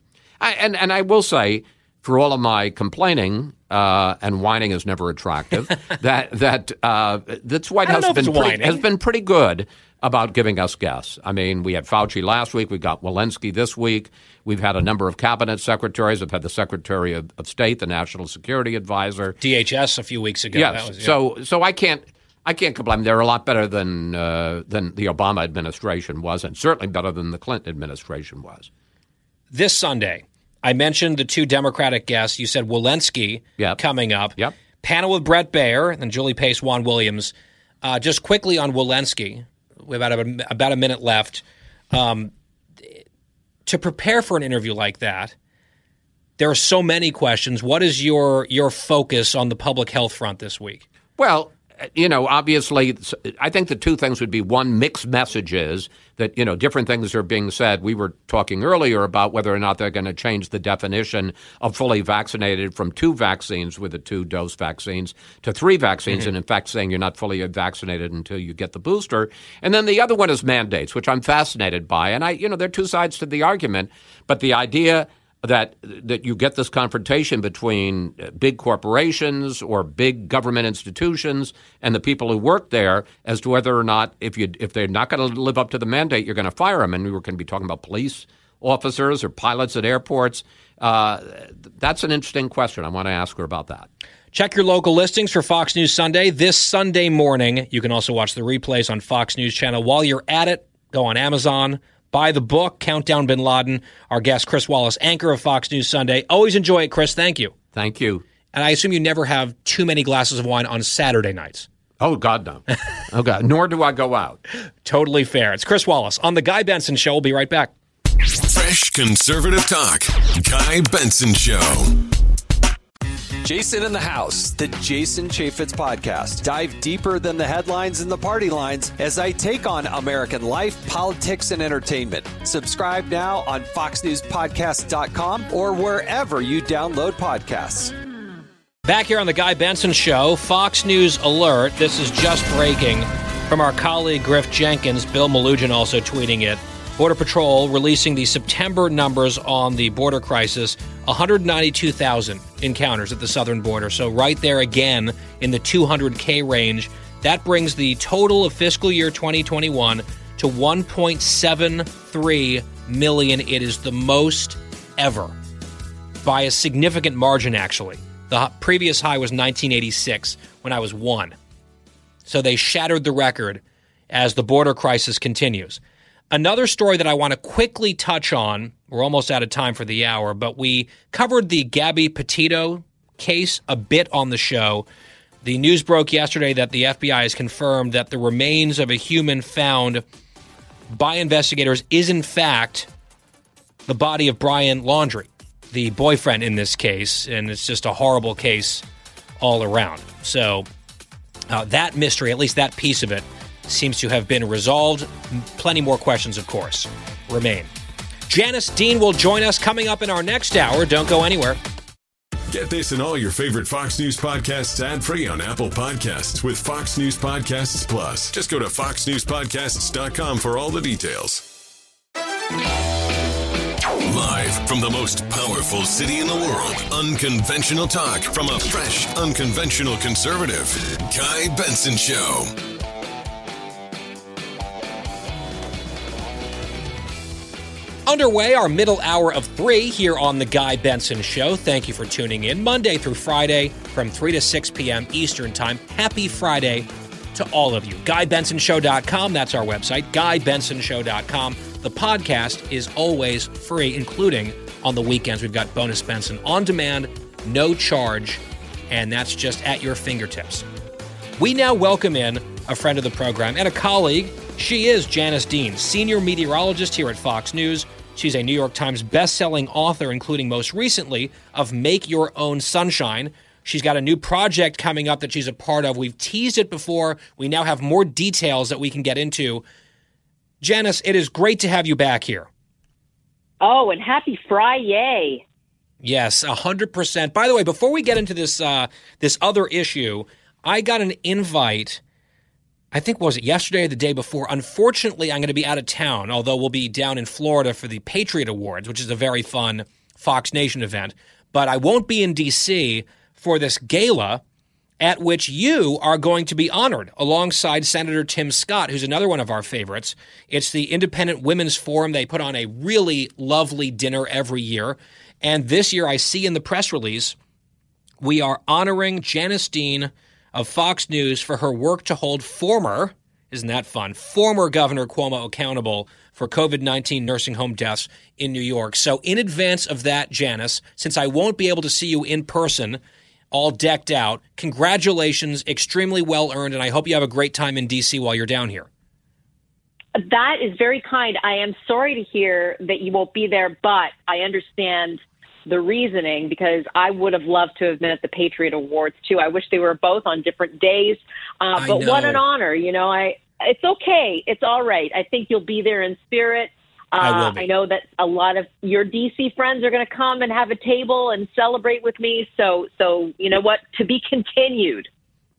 I and and I will say, for all of my complaining uh, and whining is never attractive, that that uh, this White House has been pretty, has been pretty good about giving us guests. I mean, we had Fauci last week. We got Walensky this week. We've had a number of cabinet secretaries. We've had the Secretary of, of State, the National Security Advisor, DHS a few weeks ago. Yes. Was, yeah. So so I can't. I can't complain. They're a lot better than uh, than the Obama administration was, and certainly better than the Clinton administration was. This Sunday, I mentioned the two Democratic guests. You said Walensky yep. coming up. Yep. Panel with Brett Baier and Julie Pace, Juan Williams. Uh, just quickly on Walensky, we have about a, about a minute left. Um, to prepare for an interview like that, there are so many questions. What is your your focus on the public health front this week? Well, you know, obviously, I think the two things would be one, mixed messages that, you know, different things are being said. We were talking earlier about whether or not they're going to change the definition of fully vaccinated from two vaccines with the two dose vaccines to three vaccines, mm-hmm. and in fact, saying you're not fully vaccinated until you get the booster. And then the other one is mandates, which I'm fascinated by. And I, you know, there are two sides to the argument, but the idea that that you get this confrontation between uh, big corporations or big government institutions and the people who work there as to whether or not if you if they're not going to live up to the mandate, you're going to fire them. And we were going to be talking about police officers or pilots at airports. Uh, that's an interesting question. I want to ask her about that. Check your local listings for Fox News Sunday this Sunday morning. You can also watch the replays on Fox News Channel. While you're at it, go on Amazon Buy the book, Countdown Bin Laden. Our guest, Chris Wallace, anchor of Fox News Sunday. Always enjoy it, Chris. Thank you. Thank you. And I assume you never have too many glasses of wine on Saturday nights. Oh, God, no. oh, God. Nor do I go out. Totally fair. It's Chris Wallace on The Guy Benson Show. We'll be right back. Fresh conservative talk. Guy Benson Show. Jason in the House, the Jason Chaffetz podcast. Dive deeper than the headlines and the party lines as I take on American life, politics, and entertainment. Subscribe now on FoxNewsPodcast.com or wherever you download podcasts. Back here on the Guy Benson Show, Fox News Alert. This is just breaking from our colleague Griff Jenkins. Bill Melugin also tweeting it. Border Patrol releasing the September numbers on the border crisis 192,000 encounters at the southern border. So, right there again in the 200K range. That brings the total of fiscal year 2021 to 1.73 million. It is the most ever by a significant margin, actually. The previous high was 1986 when I was one. So they shattered the record as the border crisis continues. Another story that I want to quickly touch on, we're almost out of time for the hour, but we covered the Gabby Petito case a bit on the show. The news broke yesterday that the FBI has confirmed that the remains of a human found by investigators is, in fact, the body of Brian Laundrie, the boyfriend in this case. And it's just a horrible case all around. So, uh, that mystery, at least that piece of it, seems to have been resolved. Plenty more questions, of course, remain. Janice Dean will join us coming up in our next hour. Don't go anywhere. Get this and all your favorite Fox News podcasts ad free on Apple Podcasts with Fox News Podcasts Plus. Just go to foxnewspodcasts.com for all the details. Live from the most powerful city in the world, unconventional talk from a fresh, unconventional conservative. Guy Benson Show. Underway, our middle hour of three here on The Guy Benson Show. Thank you for tuning in Monday through Friday from 3 to 6 p.m. Eastern Time. Happy Friday to all of you. GuyBensonShow.com, that's our website. GuyBensonShow.com. The podcast is always free, including on the weekends. We've got Bonus Benson on demand, no charge, and that's just at your fingertips. We now welcome in a friend of the program and a colleague. She is Janice Dean, senior meteorologist here at Fox News She's a New York Times best-selling author, including most recently of Make Your Own Sunshine. She's got a new project coming up that she's a part of. We've teased it before. We now have more details that we can get into. Janice, it is great to have you back here. Oh, and happy Friday. Yes, hundred percent. By the way, before we get into this uh, this other issue, I got an invite. I think was it yesterday or the day before. Unfortunately, I'm going to be out of town. Although we'll be down in Florida for the Patriot Awards, which is a very fun Fox Nation event. But I won't be in D.C. for this gala at which you are going to be honored alongside Senator Tim Scott, who's another one of our favorites. It's the Independent Women's Forum. They put on a really lovely dinner every year. And this year, I see in the press release, we are honoring Janice Dean of Fox News for her work to hold former, isn't that fun, former Governor Cuomo accountable for COVID 19 nursing home deaths in New York. So, in advance of that, Janice, since I won't be able to see you in person, all decked out. Congratulations, extremely well earned, and I hope you have a great time in DC while you're down here. That is very kind. I am sorry to hear that you won't be there, but I understand the reasoning because I would have loved to have been at the Patriot Awards too. I wish they were both on different days, uh, but what an honor! You know, I it's okay, it's all right. I think you'll be there in spirit. I, uh, I know that a lot of your DC friends are going to come and have a table and celebrate with me. So, so you know what? To be continued.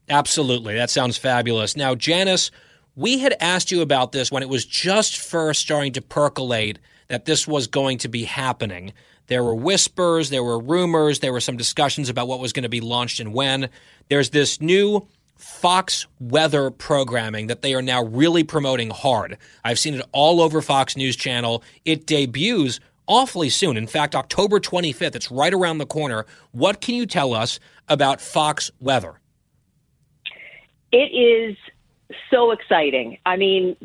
Absolutely, that sounds fabulous. Now, Janice, we had asked you about this when it was just first starting to percolate that this was going to be happening. There were whispers, there were rumors, there were some discussions about what was going to be launched and when. There's this new Fox weather programming that they are now really promoting hard. I've seen it all over Fox News Channel. It debuts awfully soon. In fact, October 25th, it's right around the corner. What can you tell us about Fox weather? It is so exciting. I mean,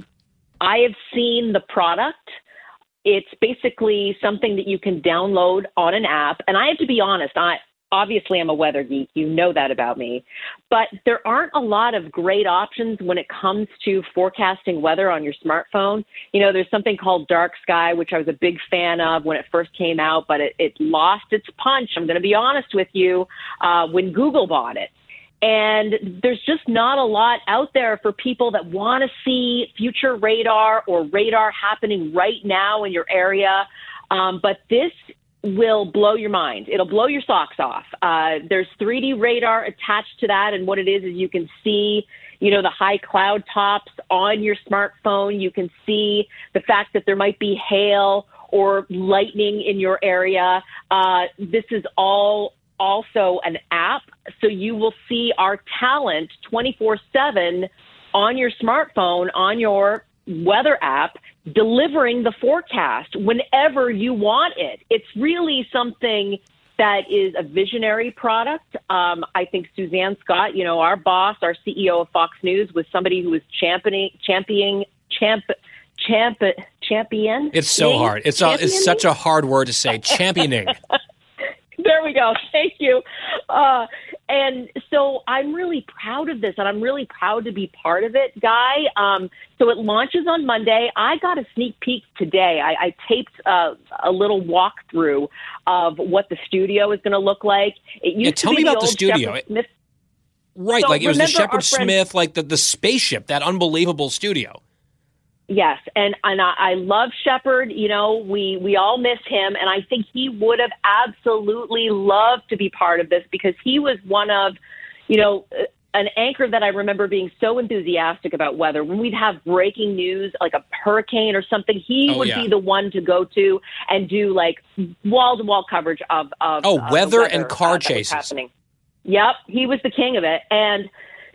I have seen the product. It's basically something that you can download on an app. And I have to be honest, I, obviously I'm a weather geek. You know that about me. But there aren't a lot of great options when it comes to forecasting weather on your smartphone. You know, there's something called Dark Sky, which I was a big fan of when it first came out, but it, it lost its punch. I'm going to be honest with you uh, when Google bought it. And there's just not a lot out there for people that want to see future radar or radar happening right now in your area. Um, but this will blow your mind. It'll blow your socks off. Uh, there's 3D radar attached to that, and what it is is you can see, you know, the high cloud tops on your smartphone. You can see the fact that there might be hail or lightning in your area. Uh, this is all also an app, so you will see our talent 24 7 on your smartphone, on your weather app delivering the forecast whenever you want it. It's really something that is a visionary product. Um, I think Suzanne Scott, you know, our boss, our CEO of Fox News, was somebody who was championing, championing, champ, champ, champion. It's so hard. It's a, it's such a hard word to say. Championing. there we go. Thank you. Uh, and so I'm really proud of this, and I'm really proud to be part of it, Guy. Um, so it launches on Monday. I got a sneak peek today. I, I taped uh, a little walkthrough of what the studio is going to look like. It used yeah, tell to be me about the, the studio. Right, So like it was the Shepard friend- Smith, like the, the spaceship, that unbelievable studio. Yes, and and I, I love Shepard. You know, we we all miss him, and I think he would have absolutely loved to be part of this because he was one of, you know, an anchor that I remember being so enthusiastic about weather. When we'd have breaking news, like a hurricane or something, he Oh, would yeah. be the one to go to and do like wall to wall coverage of of Oh, of the weather and car uh, chases. happening. Yep, he was the king of it, and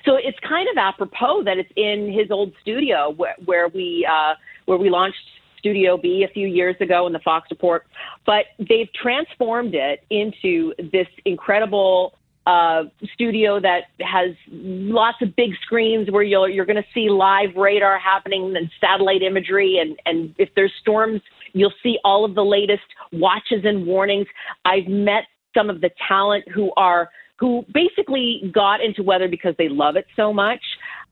so it's kind of apropos that it's in his old studio where, where we uh, where we launched Studio B a few years ago in the Fox Report. But they've transformed it into this incredible uh, studio that has lots of big screens where you'll, you're going to see live radar happening and satellite imagery. And, and if there's storms, you'll see all of the latest watches and warnings. I've met some of the talent who are who basically got into weather because they love it so much.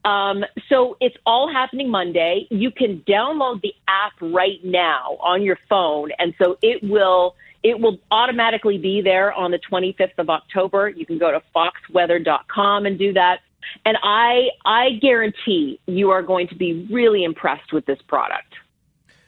Um, so it's all happening Monday. You can download the app right now on your phone, and so it will it will automatically be there on the 25th of October. You can go to foxweather.com and do that. And I I guarantee you are going to be really impressed with this product.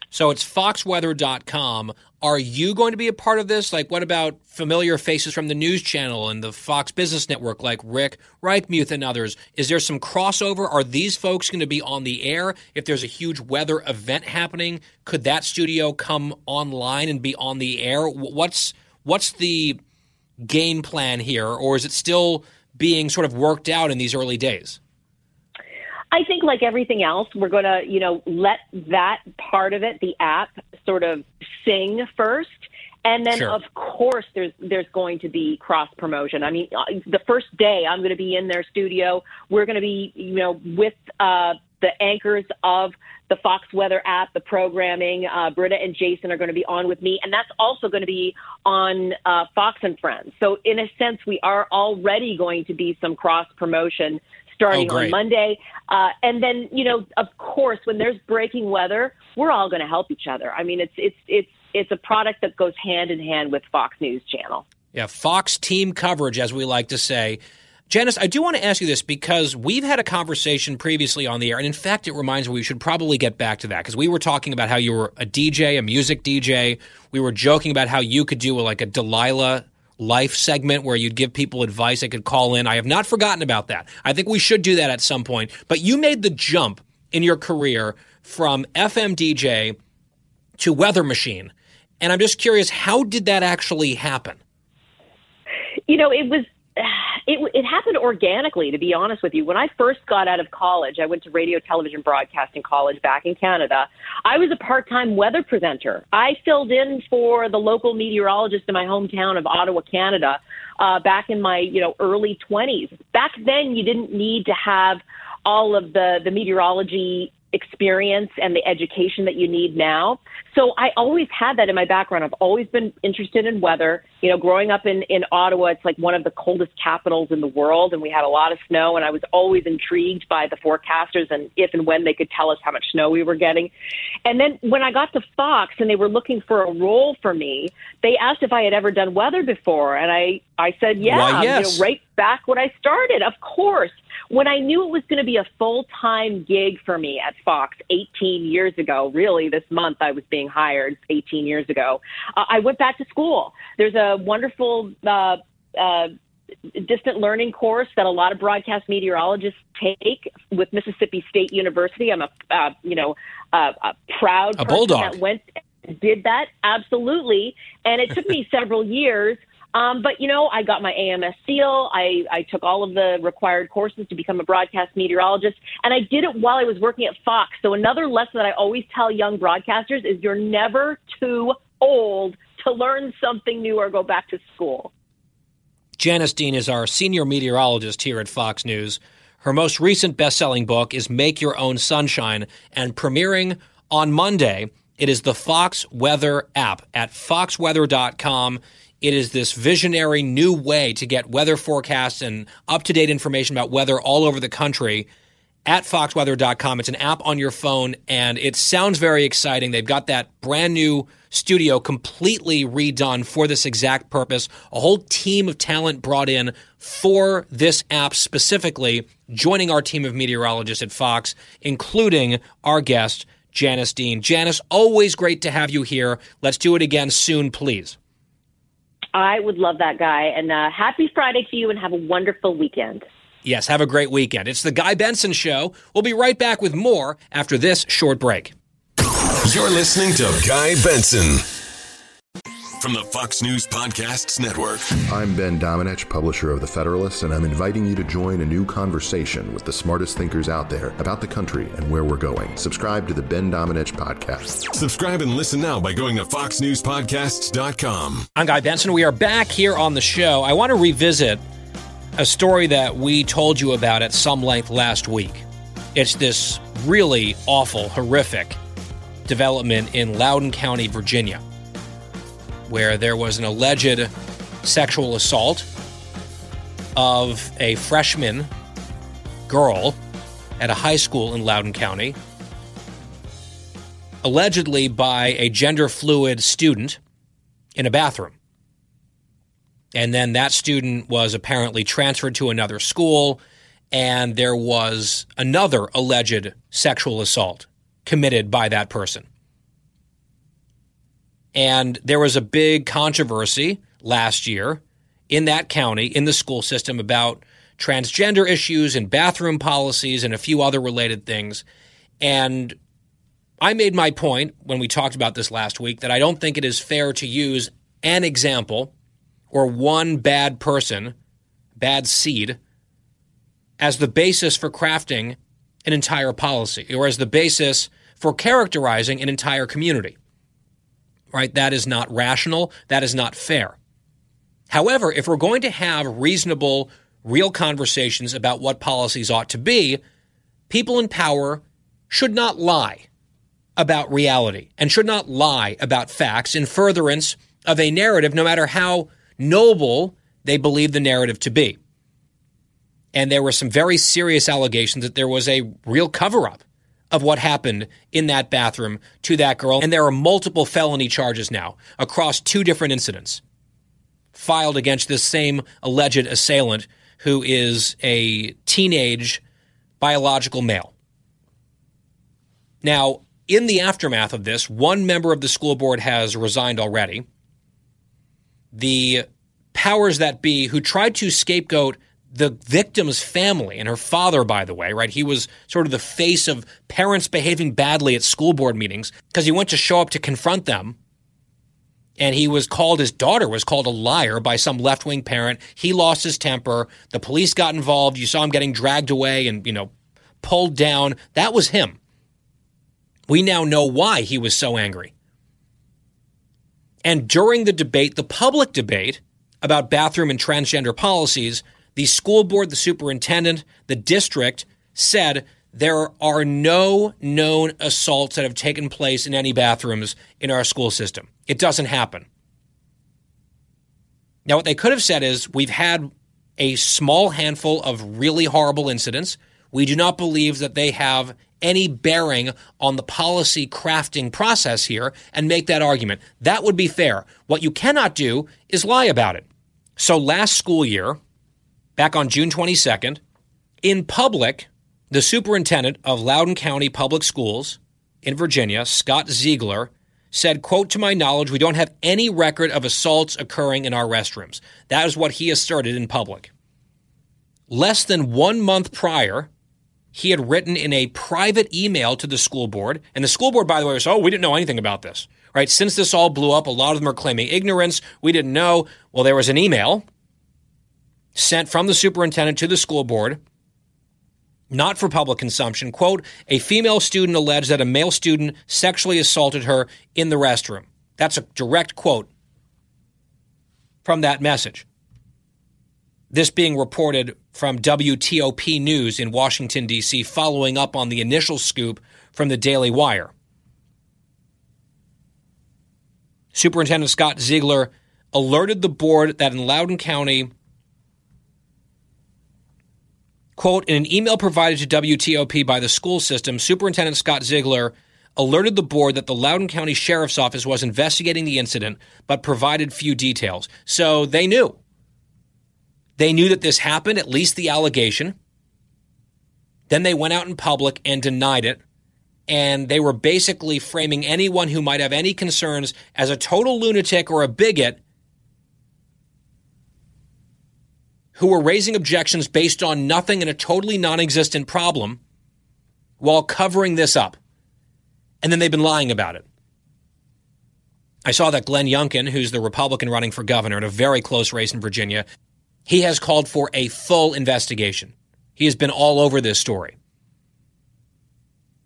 So it's foxweather.com. Are you going to be a part of this? Like, what about familiar faces from the news channel and the Fox Business Network, like Rick Reichmuth and others? Is there some crossover? Are these folks going to be on the air? If there's a huge weather event happening, could that studio come online and be on the air? What's what's the game plan here, or is it still being sort of worked out in these early days? I think, like everything else, we're going to, you know, let that part of it, the app, sort of sing first. And then, Sure. of course, there's there's going to be cross promotion. I mean, uh, the first day I'm going to be in their studio. We're going to be, you know, with uh, the anchors of the Fox Weather app, the programming. Uh, Britta and Jason are going to be on with me, and that's also going to be on uh, Fox and Friends. So, in a sense, we are already going to be some cross promotion starting Oh, on. Monday. Uh, and then, you know, of course, when there's breaking weather, we're all going to help each other. I mean, it's it's it's it's a product that goes hand in hand with Fox News Channel. Yeah, Fox team coverage, as we like to say. Janice, I do want to ask you this because we've had a conversation previously on the air, and in fact, it reminds me we should probably get back to that because we were talking about how you were a DJ, a music DJ. We were joking about how you could do like a Delilah life segment where you'd give people advice they could call in. I have not forgotten about that. I think we should do that at some point. But you made the jump in your career from FM DJ to Weather Machine. And I'm just curious, how did that actually happen? You know, it was it it happened organically. To be honest with you, when I first got out of college, I went to radio, television, broadcasting college back in Canada. I was a part-time weather presenter. I filled in for the local meteorologist in my hometown of Ottawa, Canada, uh, back in my you know early twenties. Back then, you didn't need to have all of the the meteorology experience and the education that you need now. So I always had that in my background. I've always been interested in weather. You know, growing up in, in Ottawa, it's like one of the coldest capitals in the world, and we had a lot of snow, and I was always intrigued by the forecasters and if and when they could tell us how much snow we were getting. And then when I got to Fox and they were looking for a role for me, they asked if I had ever done weather before, and I, I said, yeah, Why, yes. you know, right back when I started, of course. When I knew it was going to be a full time gig for me at Fox 18 years ago, really this month I was being hired 18 years ago, uh, I went back to school. There's a wonderful uh, uh, distant learning course that a lot of broadcast meteorologists take with Mississippi State University. I'm a uh, you know uh, a proud A person bulldog. that went and did that absolutely, and it took me several years. Um, but you know, I got my AMS seal. I, I took all of the required courses to become a broadcast meteorologist, and I did it while I was working at Fox. So another lesson that I always tell young broadcasters is you're never too old to learn something new or go back to school. Janice Dean is our senior meteorologist here at Fox News. Her most recent best selling book is Make Your Own Sunshine, and premiering on Monday, it is the Fox Weather app at foxweather.com. It is this visionary new way to get weather forecasts and up to date information about weather all over the country at foxweather.com. It's an app on your phone and it sounds very exciting. They've got that brand new studio completely redone for this exact purpose. A whole team of talent brought in for this app specifically, joining our team of meteorologists at Fox, including our guest, Janice Dean. Janice, always great to have you here. Let's do it again soon, please. I would love that guy. And uh, happy Friday to you and have a wonderful weekend. Yes, have a great weekend. It's the Guy Benson Show. We'll be right back with more after this short break. You're listening to Guy Benson from the Fox News Podcasts Network. I'm Ben Domenech, publisher of The Federalist, and I'm inviting you to join a new conversation with the smartest thinkers out there about the country and where we're going. Subscribe to the Ben Domenech podcast. Subscribe and listen now by going to foxnewspodcasts.com. I'm Guy Benson. We are back here on the show. I want to revisit a story that we told you about at some length last week. It's this really awful, horrific development in Loudoun County, Virginia, where there was an alleged sexual assault of a freshman girl at a high school in Loudoun County, allegedly by a gender fluid student in a bathroom. And then that student was apparently transferred to another school, and there was another alleged sexual assault committed by that person. And there was a big controversy last year in that county, in the school system, about transgender issues and bathroom policies and a few other related things. And I made my point when we talked about this last week that I don't think it is fair to use an example or one bad person, bad seed, as the basis for crafting an entire policy or as the basis for characterizing an entire community. Right? That is not rational. That is not fair. However, if we're going to have reasonable, real conversations about what policies ought to be, people in power should not lie about reality and should not lie about facts in furtherance of a narrative, no matter how noble they believe the narrative to be. And there were some very serious allegations that there was a real cover up of what happened in that bathroom to that girl. And there are multiple felony charges now across two different incidents filed against this same alleged assailant who is a teenage biological male. Now, in the aftermath of this, one member of the school board has resigned already. The powers that be who tried to scapegoat the victim's family and her father, by the way, right? He was sort of the face of parents behaving badly at school board meetings because he went to show up to confront them. And he was called, his daughter was called a liar by some left wing parent. He lost his temper. The police got involved. You saw him getting dragged away and, you know, pulled down. That was him. We now know why he was so angry. And during the debate, the public debate about bathroom and transgender policies, the school board, the superintendent, the district said there are no known assaults that have taken place in any bathrooms in our school system. It doesn't happen. Now, what they could have said is we've had a small handful of really horrible incidents. We do not believe that they have any bearing on the policy crafting process here and make that argument. That would be fair. What you cannot do is lie about it. So last school year, back on June 22nd, in public, the superintendent of Loudoun County Public Schools in Virginia, Scott Ziegler, said, quote, to my knowledge, we don't have any record of assaults occurring in our restrooms. That is what he asserted in public. Less than one month prior, he had written in a private email to the school board. And the school board, by the way, was, oh, we didn't know anything about this, right? Since this all blew up, a lot of them are claiming ignorance. We didn't know. Well, there was an email sent from the superintendent to the school board, not for public consumption. Quote, a female student alleged that a male student sexually assaulted her in the restroom. That's a direct quote from that message. This being reported from WTOP News in Washington, D.C., following up on the initial scoop from the Daily Wire. Superintendent Scott Ziegler alerted the board that in Loudoun County, quote, in an email provided to WTOP by the school system, Superintendent Scott Ziegler alerted the board that the Loudoun County Sheriff's Office was investigating the incident, but provided few details. So they knew. They knew that this happened, at least the allegation. Then they went out in public and denied it. And they were basically framing anyone who might have any concerns as a total lunatic or a bigot who were raising objections based on nothing and a totally non existent problem while covering this up. And then they've been lying about it. I saw that Glenn Youngkin, who's the Republican running for governor in a very close race in Virginia, he has called for a full investigation. He has been all over this story,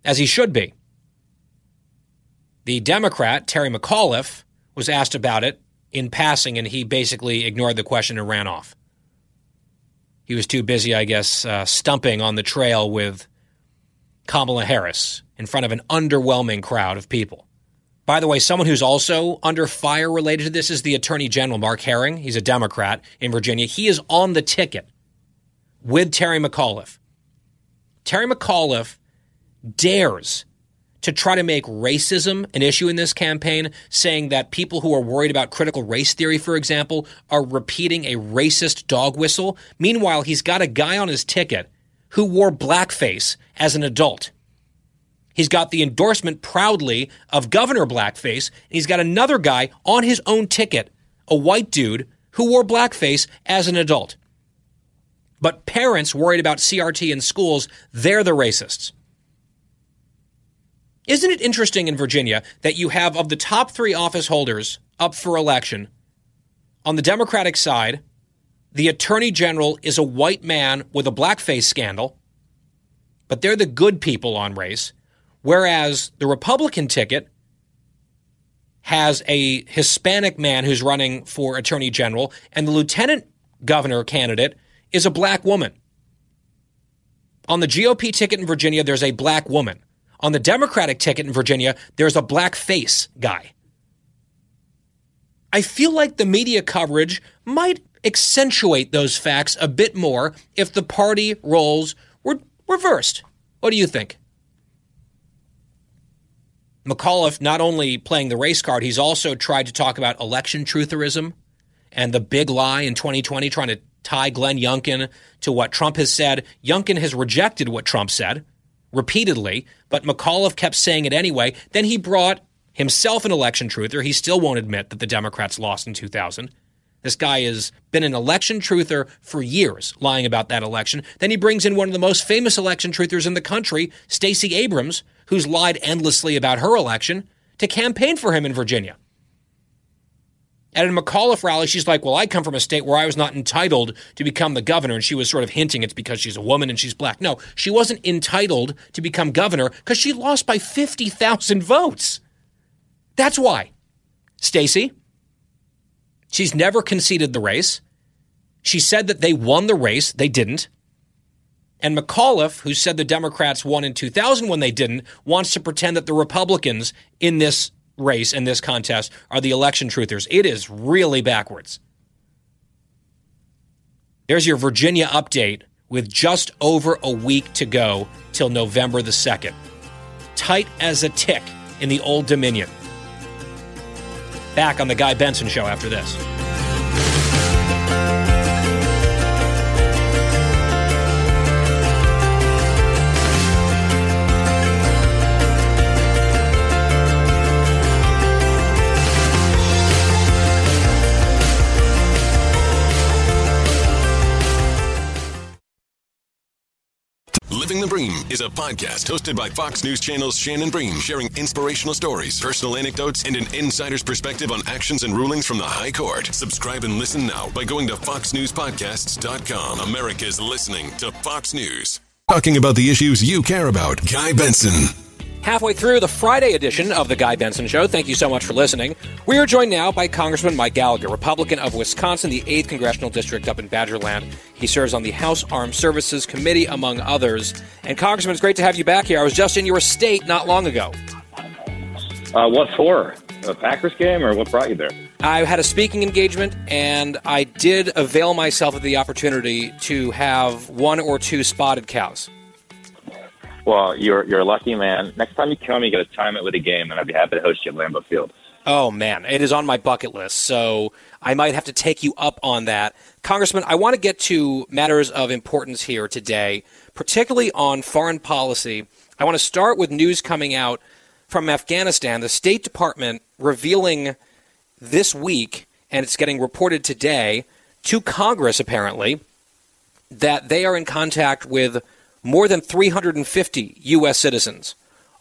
as he should be. The Democrat, Terry McAuliffe, was asked about it in passing, and he basically ignored the question and ran off. He was too busy, I guess, uh, stumping on the trail with Kamala Harris in front of an underwhelming crowd of people. By the way, someone who's also under fire related to this is the Attorney General, Mark Herring. He's a Democrat in Virginia. He is on the ticket with Terry McAuliffe. Terry McAuliffe dares to try to make racism an issue in this campaign, saying that people who are worried about critical race theory, for example, are repeating a racist dog whistle. Meanwhile, he's got a guy on his ticket who wore blackface as an adult. He's got the endorsement proudly of Governor Blackface, and he's got another guy on his own ticket, a white dude who wore blackface as an adult. But parents worried about CRT in schools, they're the racists. Isn't it interesting in Virginia that you have of the top three office holders up for election, on the Democratic side, the Attorney General is a white man with a blackface scandal, but they're the good people on race, whereas the Republican ticket has a Hispanic man who's running for Attorney General, and the Lieutenant Governor candidate is a black woman. On the GOP ticket in Virginia, there's a black woman. On the Democratic ticket in Virginia, there's a black face guy. I feel like the media coverage might accentuate those facts a bit more if the party roles were reversed. What do you think? McAuliffe not only playing the race card, he's also tried to talk about election trutherism and the big lie in 2020, trying to tie Glenn Youngkin to what Trump has said. Youngkin has rejected what Trump said repeatedly, but McAuliffe kept saying it anyway. Then he brought himself an election truther. He still won't admit that the Democrats lost in 2000. This guy has been an election truther for years, lying about that election. Then he brings in one of the most famous election truthers in the country, Stacey Abrams, who's lied endlessly about her election, to campaign for him in Virginia. At a McAuliffe rally, she's like, Well, I come from a state where I was not entitled to become the governor. And she was sort of hinting it's because she's a woman and she's black. No, she wasn't entitled to become governor because she lost by 50,000 votes. That's why. Stacey, she's never conceded the race. She said that they won the race. They didn't. And McAuliffe, who said the Democrats won in 2000 when they didn't, wants to pretend that the Republicans in this race in this contest are the election truthers. It is really backwards. There's your Virginia update with just over a week to go till November the 2nd. Tight as a tick in the Old Dominion. Back on The Guy Benson Show after this. Bream is a podcast hosted by Fox News Channel's Shannon Bream, sharing inspirational stories, personal anecdotes, and an insider's perspective on actions and rulings from the High Court. Subscribe and listen now by going to foxnewspodcasts.com. America's listening to Fox News. Talking about the issues you care about. Guy Benson. Halfway through the Friday edition of The Guy Benson Show. Thank you so much for listening. We are joined now by Congressman Mike Gallagher, Republican of Wisconsin, the 8th Congressional District up in Badgerland. He serves on the House Armed Services Committee, among others. And, Congressman, it's great to have you back here. I was just in your state not long ago. Uh, what for? A Packers game, or what brought you there? I had a speaking engagement, and I did avail myself of the opportunity to have one or two spotted cows. Well, you're you're a lucky man. Next time you come, you got to time it with a game, and I'd be happy to host you at Lambeau Field. Oh man, it is on my bucket list, so I might have to take you up on that, Congressman. I want to get to matters of importance here today, particularly on foreign policy. I want to start with news coming out from Afghanistan. The State Department revealing this week, and it's getting reported today to Congress apparently, that they are in contact with more than 350 U.S. citizens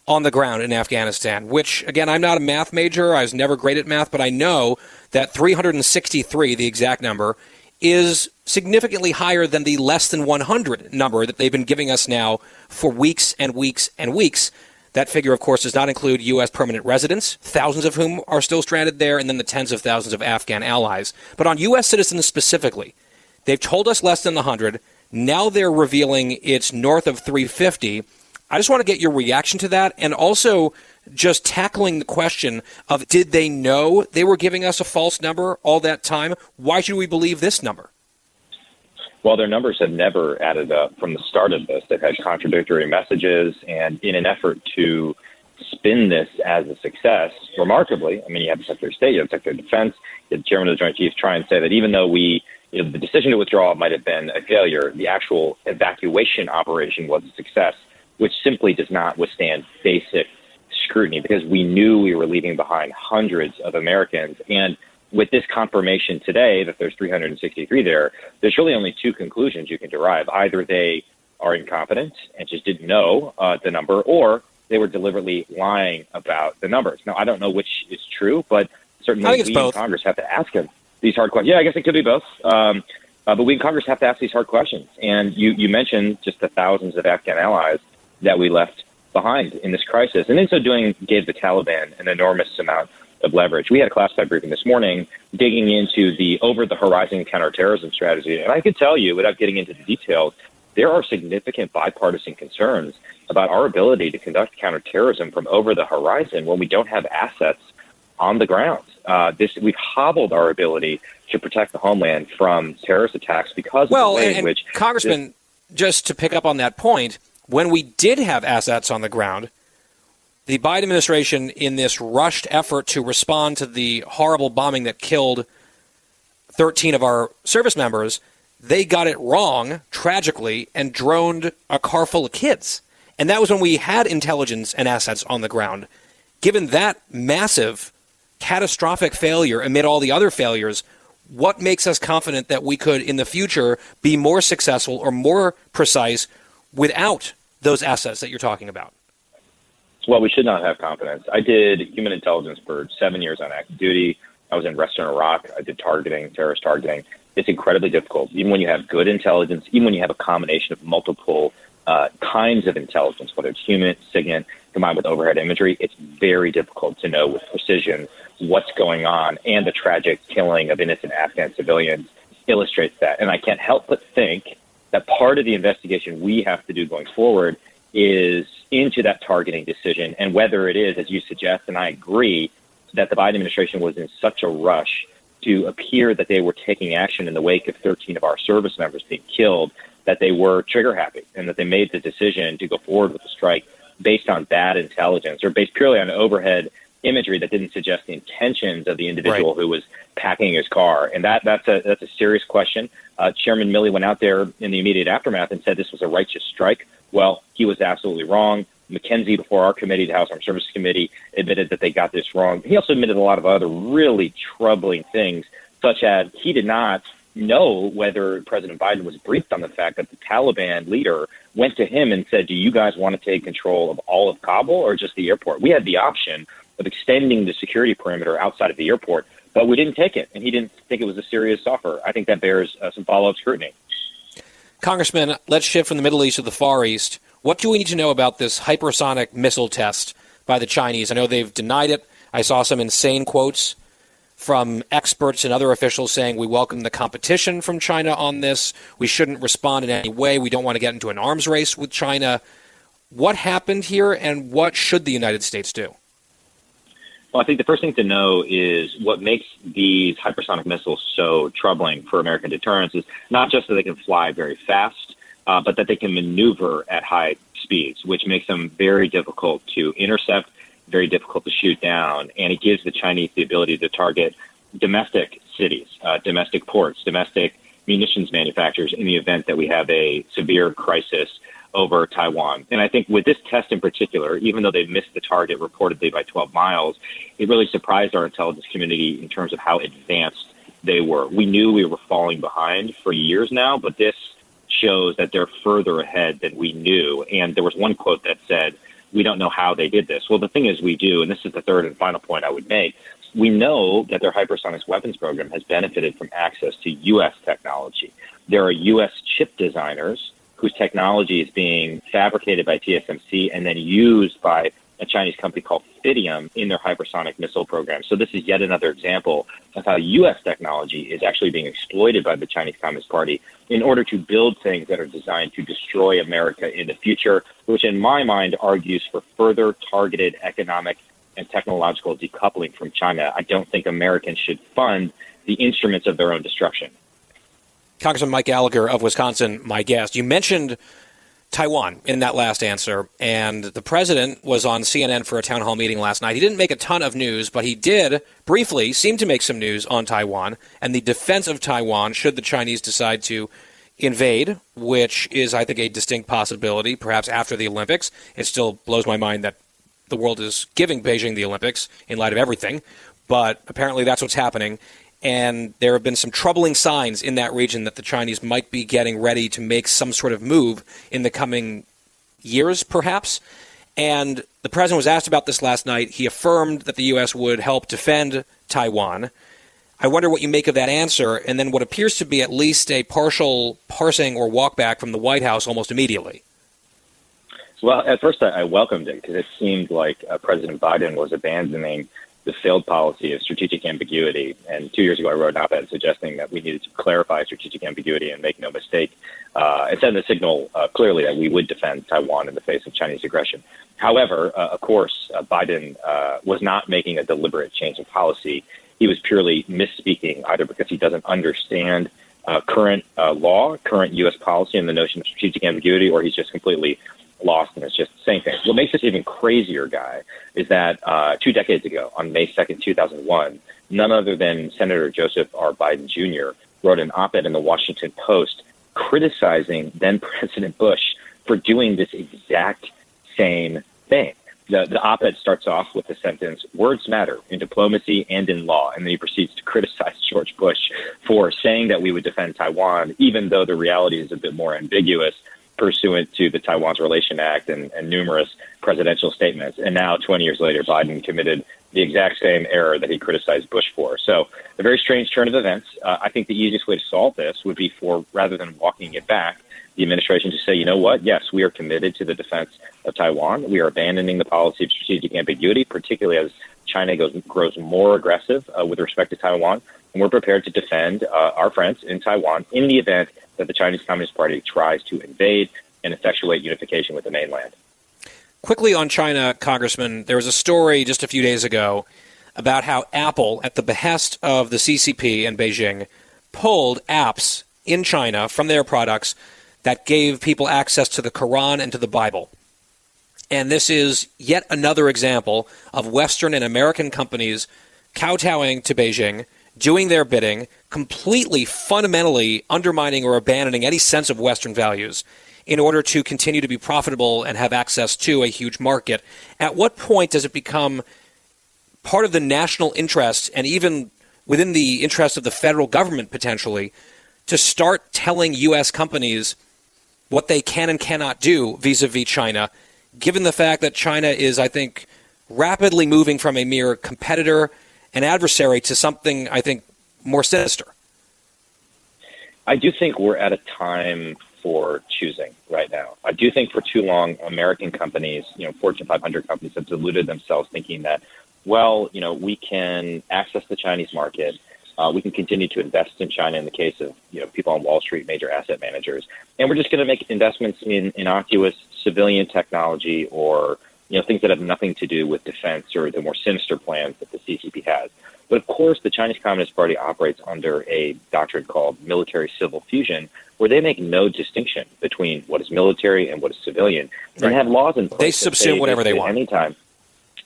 on the ground in Afghanistan, which, again, I'm not a math major. I was never great at math, but I know that 363, the exact number, is significantly higher than the less than 100 number that they've been giving us now for weeks and weeks and weeks. That figure, of course, does not include U.S. permanent residents, thousands of whom are still stranded there, and then the tens of thousands of Afghan allies. But on U.S. citizens specifically, they've told us less than the 100. Now they're revealing it's north of 350. I just want to get your reaction to that and also just tackling the question of did they know they were giving us a false number all that time? Why should we believe this number? Well, their numbers have never added up from the start of this, they've had contradictory messages, and in an effort to spin this as a success, remarkably, I mean, you have the Secretary of State, you have the Secretary of Defense, the Chairman of the Joint Chiefs try and say that even though we, you know, the decision to withdraw might have been a failure, the actual evacuation operation was a success, which simply does not withstand basic scrutiny because we knew we were leaving behind hundreds of Americans. And with this confirmation today that there's 363 there, there's really only two conclusions you can derive. Either they are incompetent and just didn't know uh, the number, or they were deliberately lying about the numbers. Now, I don't know which is true, but certainly we in Congress have to ask him these hard questions. Yeah, I guess it could be both. Um, uh, but we in Congress have to ask these hard questions. And you, you mentioned just the thousands of Afghan allies that we left behind in this crisis. And in so doing, gave the Taliban an enormous amount of leverage. We had a classified briefing this morning digging into the over the horizon counterterrorism strategy. And I could tell you, without getting into the details, there are significant bipartisan concerns about our ability to conduct counterterrorism from over the horizon when we don't have assets on the ground. Uh, this we've hobbled our ability to protect the homeland from terrorist attacks because well, of the way and, in which Congressman, this, just to pick up on that point, when we did have assets on the ground, the Biden administration, in this rushed effort to respond to the horrible bombing that killed 13 of our service members, they got it wrong, tragically, and droned a car full of kids. And that was when we had intelligence and assets on the ground. Given that massive, catastrophic failure amid all the other failures, what makes us confident that we could, in the future, be more successful or more precise without those assets that you're talking about? Well, we should not have confidence. I did human intelligence for seven years on active duty. I was in Western Iraq. I did targeting, terrorist targeting. It's incredibly difficult, even when you have good intelligence, even when you have a combination of multiple uh, kinds of intelligence, whether it's human, SIGINT, combined with overhead imagery. It's very difficult to know with precision what's going on, and the tragic killing of innocent Afghan civilians illustrates that. And I can't help but think that part of the investigation we have to do going forward is into that targeting decision and whether it is, as you suggest, and I agree, that the Biden administration was in such a rush to appear that they were taking action in the wake of 13 of our service members being killed, that they were trigger happy and that they made the decision to go forward with the strike based on bad intelligence or based purely on overhead imagery that didn't suggest the intentions of the individual right. who was packing his car. And that that's a that's a serious question. Uh, Chairman Milley went out there in the immediate aftermath and said this was a righteous strike. Well, he was absolutely wrong. McKenzie, before our committee, the House Armed Services Committee, admitted that they got this wrong. He also admitted a lot of other really troubling things, such as he did not know whether President Biden was briefed on the fact that the Taliban leader went to him and said, Do you guys want to take control of all of Kabul or just the airport? We had the option of extending the security perimeter outside of the airport, but we didn't take it, and he didn't think it was a serious offer. I think that bears uh, some follow up scrutiny. Congressman, let's shift from the Middle East to the Far East. What do we need to know about this hypersonic missile test by the Chinese? I know they've denied it. I saw some insane quotes from experts and other officials saying we welcome the competition from China on this. We shouldn't respond in any way. We don't want to get into an arms race with China. What happened here, and what should the United States do? Well, I think the first thing to know is what makes these hypersonic missiles so troubling for American deterrence is not just that they can fly very fast, uh, but that they can maneuver at high speeds, which makes them very difficult to intercept, very difficult to shoot down, and it gives the Chinese the ability to target domestic cities, uh, domestic ports, domestic munitions manufacturers in the event that we have a severe crisis over Taiwan. And I think with this test in particular, even though they missed the target reportedly by 12 miles, it really surprised our intelligence community in terms of how advanced they were. We knew we were falling behind for years now, but this shows that they're further ahead than we knew. And there was one quote that said, we don't know how they did this. Well, the thing is, we do, and this is the third and final point I would make. We know that their hypersonic weapons program has benefited from access to U.S. technology. There are U.S. chip designers whose technology is being fabricated by TSMC and then used by a Chinese company called Phytium in their hypersonic missile program. So this is yet another example of how U.S. technology is actually being exploited by the Chinese Communist Party in order to build things that are designed to destroy America in the future, which in my mind argues for further targeted economic and technological decoupling from China. I don't think Americans should fund the instruments of their own destruction. Congressman Mike Gallagher of Wisconsin, my guest. You mentioned Taiwan in that last answer, and the president was on CNN for a town hall meeting last night. He didn't make a ton of news, but he did briefly seem to make some news on Taiwan and the defense of Taiwan should the Chinese decide to invade, which is, I think, a distinct possibility, perhaps after the Olympics. It still blows my mind that the world is giving Beijing the Olympics in light of everything, but apparently that's what's happening. And there have been some troubling signs in that region that the Chinese might be getting ready to make some sort of move in the coming years, perhaps. And the president was asked about this last night. He affirmed that the U.S. would help defend Taiwan. I wonder what you make of that answer, and then what appears to be at least a partial parsing or walkback from the White House almost immediately. Well, at first I, welcomed it because it seemed like uh, President Biden was abandoning the failed policy of strategic ambiguity. And two years ago, I wrote an op-ed suggesting that we needed to clarify strategic ambiguity and make no mistake, uh, and send the signal uh, clearly that we would defend Taiwan in the face of Chinese aggression. However, uh, of course, uh, Biden uh, was not making a deliberate change of policy. He was purely misspeaking, either because he doesn't understand uh, current law, current U.S. policy, and the notion of strategic ambiguity, or he's just completely lost and it's just the same thing. What makes this even crazier, guy, is that uh, two decades ago, on May 2nd, 2001, none other than Senator Joseph R. Biden Jr. wrote an op ed in the Washington Post criticizing then President Bush for doing this exact same thing. The, the op ed starts off with the sentence, Words matter in diplomacy and in law. And then he proceeds to criticize George Bush for saying that we would defend Taiwan, even though the reality is a bit more ambiguous pursuant to the Taiwan's Relation Act and, and numerous presidential statements. And now, 20 years later, Biden committed the exact same error that he criticized Bush for. So, a very strange turn of events. Uh, I think the easiest way to solve this would be for, rather than walking it back, the administration to say, you know what, yes, we are committed to the defense of Taiwan. We are abandoning the policy of strategic ambiguity, particularly as China goes, grows more aggressive uh, with respect to Taiwan. And we're prepared to defend uh, our friends in Taiwan in the event that the Chinese Communist Party tries to invade and effectuate unification with the mainland. Quickly on China, Congressman, there was a story just a few days ago about how Apple, at the behest of the CCP in Beijing, pulled apps in China from their products that gave people access to the Quran and to the Bible. And this is yet another example of Western and American companies kowtowing to Beijing doing their bidding, completely fundamentally undermining or abandoning any sense of Western values in order to continue to be profitable and have access to a huge market. At what point does it become part of the national interest and even within the interest of the federal government potentially to start telling U.S. companies what they can and cannot do vis a vis China, given the fact that China is, I think, rapidly moving from a mere competitor an adversary to something I think more sinister. I do think we're at a time for choosing right now. I do think for too long, American companies, you know, Fortune 500 companies have deluded themselves thinking that, well, you know, we can access the Chinese market. Uh, we can continue to invest in China in the case of, you know, people on Wall Street, major asset managers. And we're just going to make investments in innocuous civilian technology or you know, things that have nothing to do with defense or the more sinister plans that the CCP has. But of course, the Chinese Communist Party operates under a doctrine called military civil fusion, where they make no distinction between what is military and what is civilian, and right. have laws in place. They subsume whatever they want. Anytime.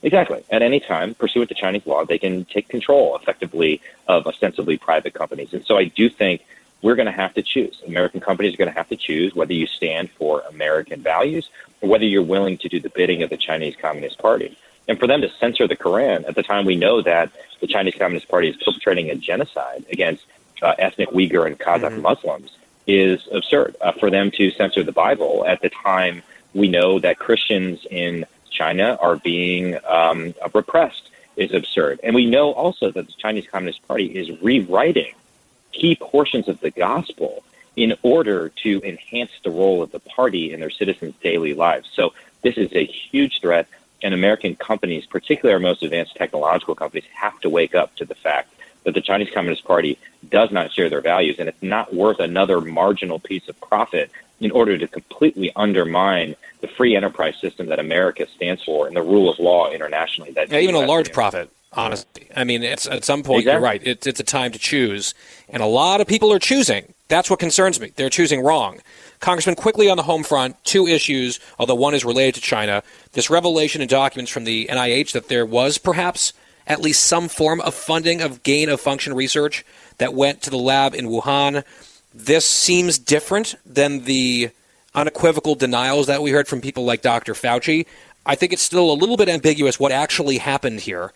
Exactly. At any time, pursuant to Chinese law, they can take control effectively of ostensibly private companies. And so I do think we're going to have to choose. American companies are going to have to choose whether you stand for American values whether you're willing to do the bidding of the Chinese Communist Party. And for them to censor the Quran at the time we know that the Chinese Communist Party is perpetrating a genocide against uh, ethnic Uyghur and Kazakh mm-hmm. Muslims is absurd. Uh, for them to censor the Bible at the time we know that Christians in China are being um, repressed is absurd. And we know also that the Chinese Communist Party is rewriting key portions of the gospel in order to enhance the role of the party in their citizens' daily lives. So this is a huge threat, and American companies, particularly our most advanced technological companies, have to wake up to the fact that the Chinese Communist Party does not share their values, and it's not worth another marginal piece of profit in order to completely undermine the free enterprise system that America stands for and the rule of law internationally. That yeah, even a large profit Honestly, I mean, it's at some point Exactly. you're right. It's it's a time to choose, and a lot of people are choosing. That's what concerns me. They're choosing wrong. Congressman, quickly on the home front, two issues, although one is related to China. This revelation in documents from the NIH that there was perhaps at least some form of funding of gain of function research that went to the lab in Wuhan. This seems different than the unequivocal denials that we heard from people like Dr. Fauci. I think it's still a little bit ambiguous what actually happened here,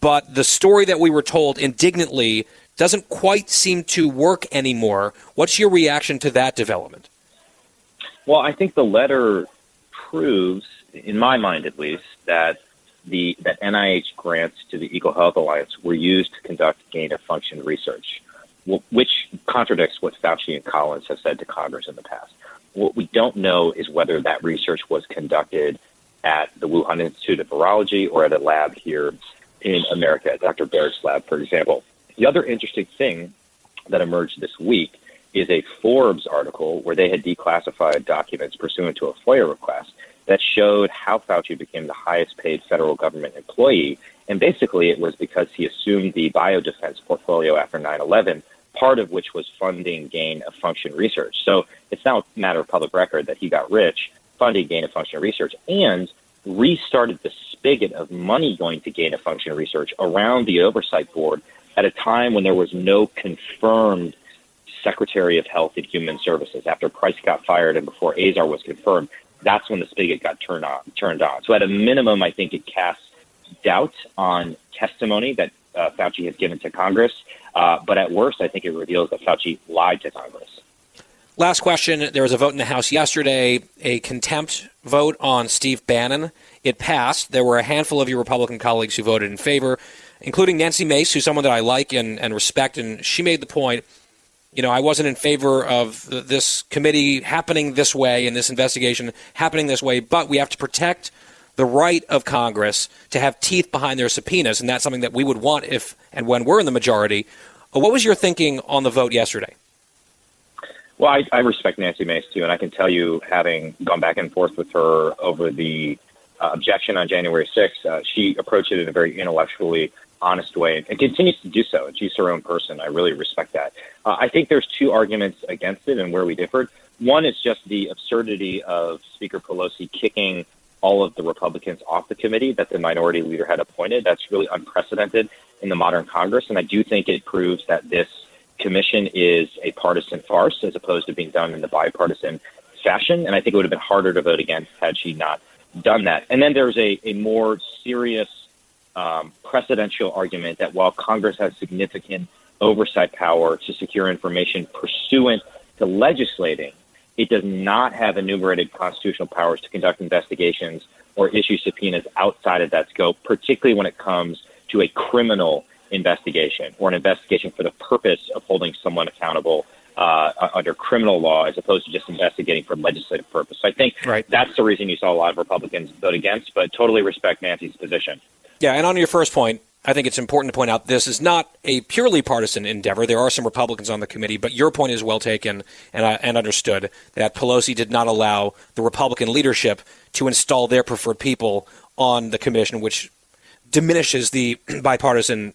but the story that we were told indignantly doesn't quite seem to work anymore. What's your reaction to that development? Well, I think the letter proves, in my mind at least, that the that NIH grants to the Eco Health Alliance were used to conduct gain of function research, which contradicts what Fauci and Collins have said to Congress in the past. What we don't know is whether that research was conducted at the Wuhan Institute of Virology or at a lab here in America, at Dr. Baric's lab, for example. The other interesting thing that emerged this week is a Forbes article where they had declassified documents pursuant to a FOIA request that showed how Fauci became the highest paid federal government employee. And basically, it was because he assumed the biodefense portfolio after 9 11, part of which was funding gain of function research. So it's now a matter of public record that he got rich funding gain of function research and restarted the spigot of money going to gain of function research around the oversight board at a time when there was no confirmed Secretary of Health and Human Services. After Price got fired and before Azar was confirmed, that's when the spigot got turned on. Turned on. So at a minimum, I think it casts doubt on testimony that uh, Fauci has given to Congress. Uh, but at worst, I think it reveals that Fauci lied to Congress. Last question. There was a vote in the House yesterday, a contempt vote on Steve Bannon. It passed. There were a handful of your Republican colleagues who voted in favor, including Nancy Mace, who's someone that I like and, and respect. And she made the point you know, I wasn't in favor of this committee happening this way and this investigation happening this way, but we have to protect the right of Congress to have teeth behind their subpoenas, and that's something that we would want if and when we're in the majority. Uh, What was your thinking on the vote yesterday? Well, I, I respect Nancy Mace too, and I can tell you, having gone back and forth with her over the uh, objection on January 6th, uh, she approached it in a very intellectually honest way and continues to do so. And she's her own person. I really respect that. Uh, I think there's two arguments against it and where we differed. One is just the absurdity of Speaker Pelosi kicking all of the Republicans off the committee that the minority leader had appointed. That's really unprecedented in the modern Congress. And I do think it proves that this commission is a partisan farce as opposed to being done in the bipartisan fashion. And I think it would have been harder to vote against had she not done that. And then there's a, a more serious um, precedential argument that while Congress has significant oversight power to secure information pursuant to legislating, it does not have enumerated constitutional powers to conduct investigations or issue subpoenas outside of that scope, particularly when it comes to a criminal investigation or an investigation for the purpose of holding someone accountable uh, under criminal law as opposed to just investigating for legislative purpose. So I think Right. that's the reason you saw a lot of Republicans vote against, but totally respect Nancy's position. Yeah, and on your first point, I think it's important to point out this is not a purely partisan endeavor. There are some Republicans on the committee, but your point is well taken and, uh, and understood that Pelosi did not allow the Republican leadership to install their preferred people on the commission, which diminishes the bipartisan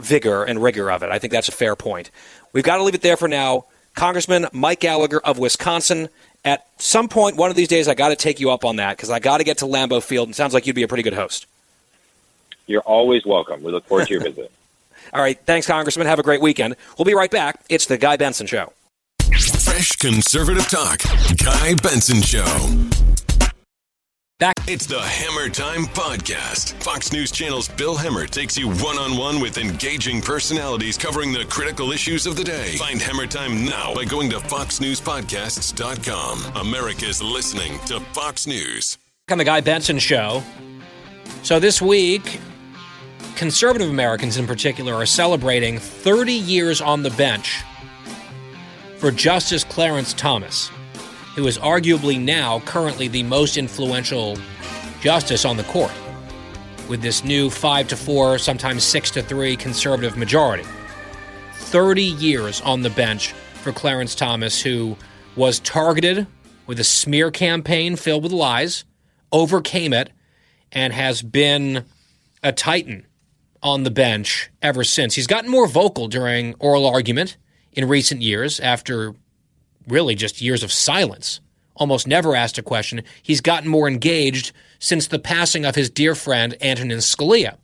vigor and rigor of it. I think that's a fair point. We've got to leave it there for now. Congressman Mike Gallagher of Wisconsin. At some point, one of these days, I got to take you up on that because I got to get to Lambeau Field, and sounds like you'd be a pretty good host. You're always welcome. We look forward to your visit. All right. Thanks, Congressman. Have a great weekend. We'll be right back. It's the Guy Benson Show. Fresh conservative talk. Guy Benson Show. Back. It's the Hemmer Time Podcast. Fox News Channel's Bill Hemmer takes you one on one with engaging personalities covering the critical issues of the day. Find Hemmer Time now by going to FoxNewsPodcasts.com. America's listening to Fox News. On the Guy Benson Show. So this week, conservative Americans in particular are celebrating 30 years on the bench for Justice Clarence Thomas, who is arguably now currently the most influential justice on the court, with this new 5 to 4, sometimes 6 to 3 conservative majority. 30 years on the bench for Clarence Thomas, who was targeted with a smear campaign filled with lies, overcame it, and has been a titan on the bench ever since. He's gotten more vocal during oral argument in recent years after really just years of silence. Almost never asked a question. He's gotten more engaged since the passing of his dear friend Antonin Scalia,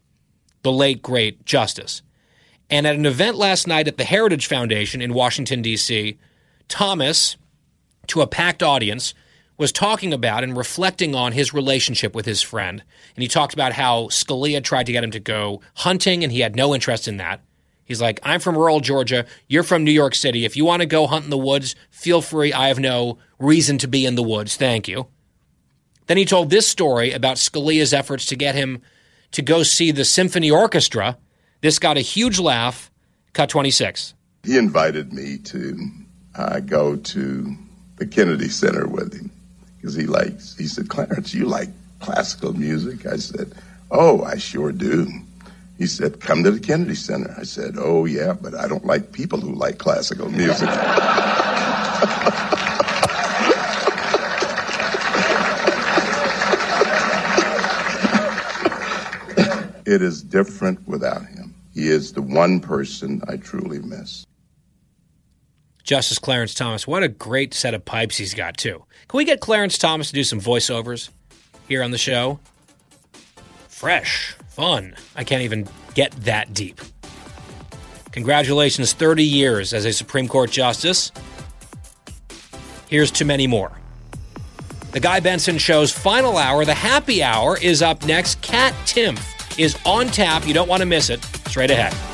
the late great justice. And at an event last night at the Heritage Foundation in Washington, D.C., Thomas, to a packed audience, was talking about and reflecting on his relationship with his friend. And he talked about how Scalia tried to get him to go hunting and he had no interest in that. He's like, I'm from rural Georgia. You're from New York City. If you want to go hunt in the woods, feel free. I have no reason to be in the woods. Thank you. Then he told this story about Scalia's efforts to get him to go see the symphony orchestra. This got a huge laugh. Cut 26. He invited me to uh, go to the Kennedy Center with him because he likes, he said, Clarence, you like classical music? I said, Oh, I sure do. He said, Come to the Kennedy Center. I said, Oh, yeah, but I don't like people who like classical music. it is different without him. He is the one person I truly miss. Justice Clarence Thomas, what a great set of pipes he's got, too. Can we get Clarence Thomas to do some voiceovers here on the show? Fresh, fun. I can't even get that deep. Congratulations, 30 years as a Supreme Court Justice. Here's to many more. The Guy Benson Show's final hour, the happy hour, is up next. Kat Timpf is on tap. You don't want to miss it. Straight ahead.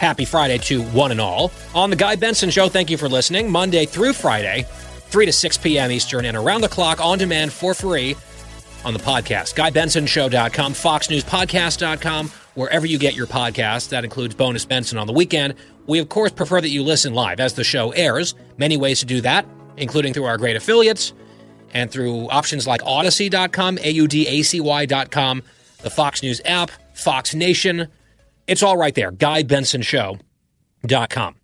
Happy Friday to one and all. On the Guy Benson Show, thank you for listening. Monday through Friday, 3 to 6 p.m. Eastern, and around the clock on demand for free on the podcast. GuyBensonShow.com, FoxNewsPodcast.com, wherever you get your podcasts. That includes Bonus Benson on the weekend. We, of course, prefer that you listen live as the show airs. Many ways to do that, including through our great affiliates and through options like Audacy.com, A-U-D-A-C-Y.com, the Fox News app, Fox Nation. It's all right there. GuyBensonShow.com.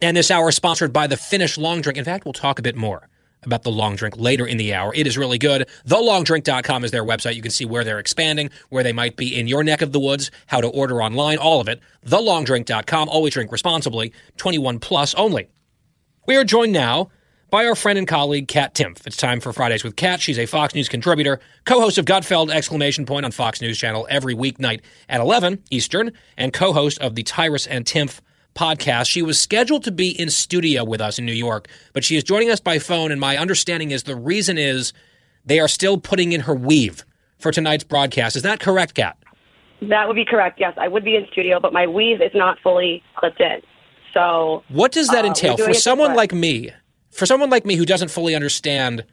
And this hour is sponsored by the Finnish Long Drink. In fact, we'll talk a bit more about the long drink later in the hour. It is really good. TheLongDrink.com is their website. You can see where they're expanding, where they might be in your neck of the woods, how to order online, all of it. TheLongDrink.com. Always drink responsibly. 21 plus only. We are joined now by our friend and colleague, Kat Timpf. It's time for Fridays with Kat. She's a Fox News contributor, co-host of Gutfeld! Exclamation Point on Fox News Channel every weeknight at 11 Eastern, and co-host of the Tyrus and Timpf podcast. She was scheduled to be in studio with us in New York, but she is joining us by phone, and my understanding is the reason is they are still putting in her weave for tonight's broadcast. Is that correct, Kat? That would be correct. Yes, I would be in studio, but my weave is not fully clipped in. So, What does that uh, entail for someone like me? For someone like me who doesn't fully understand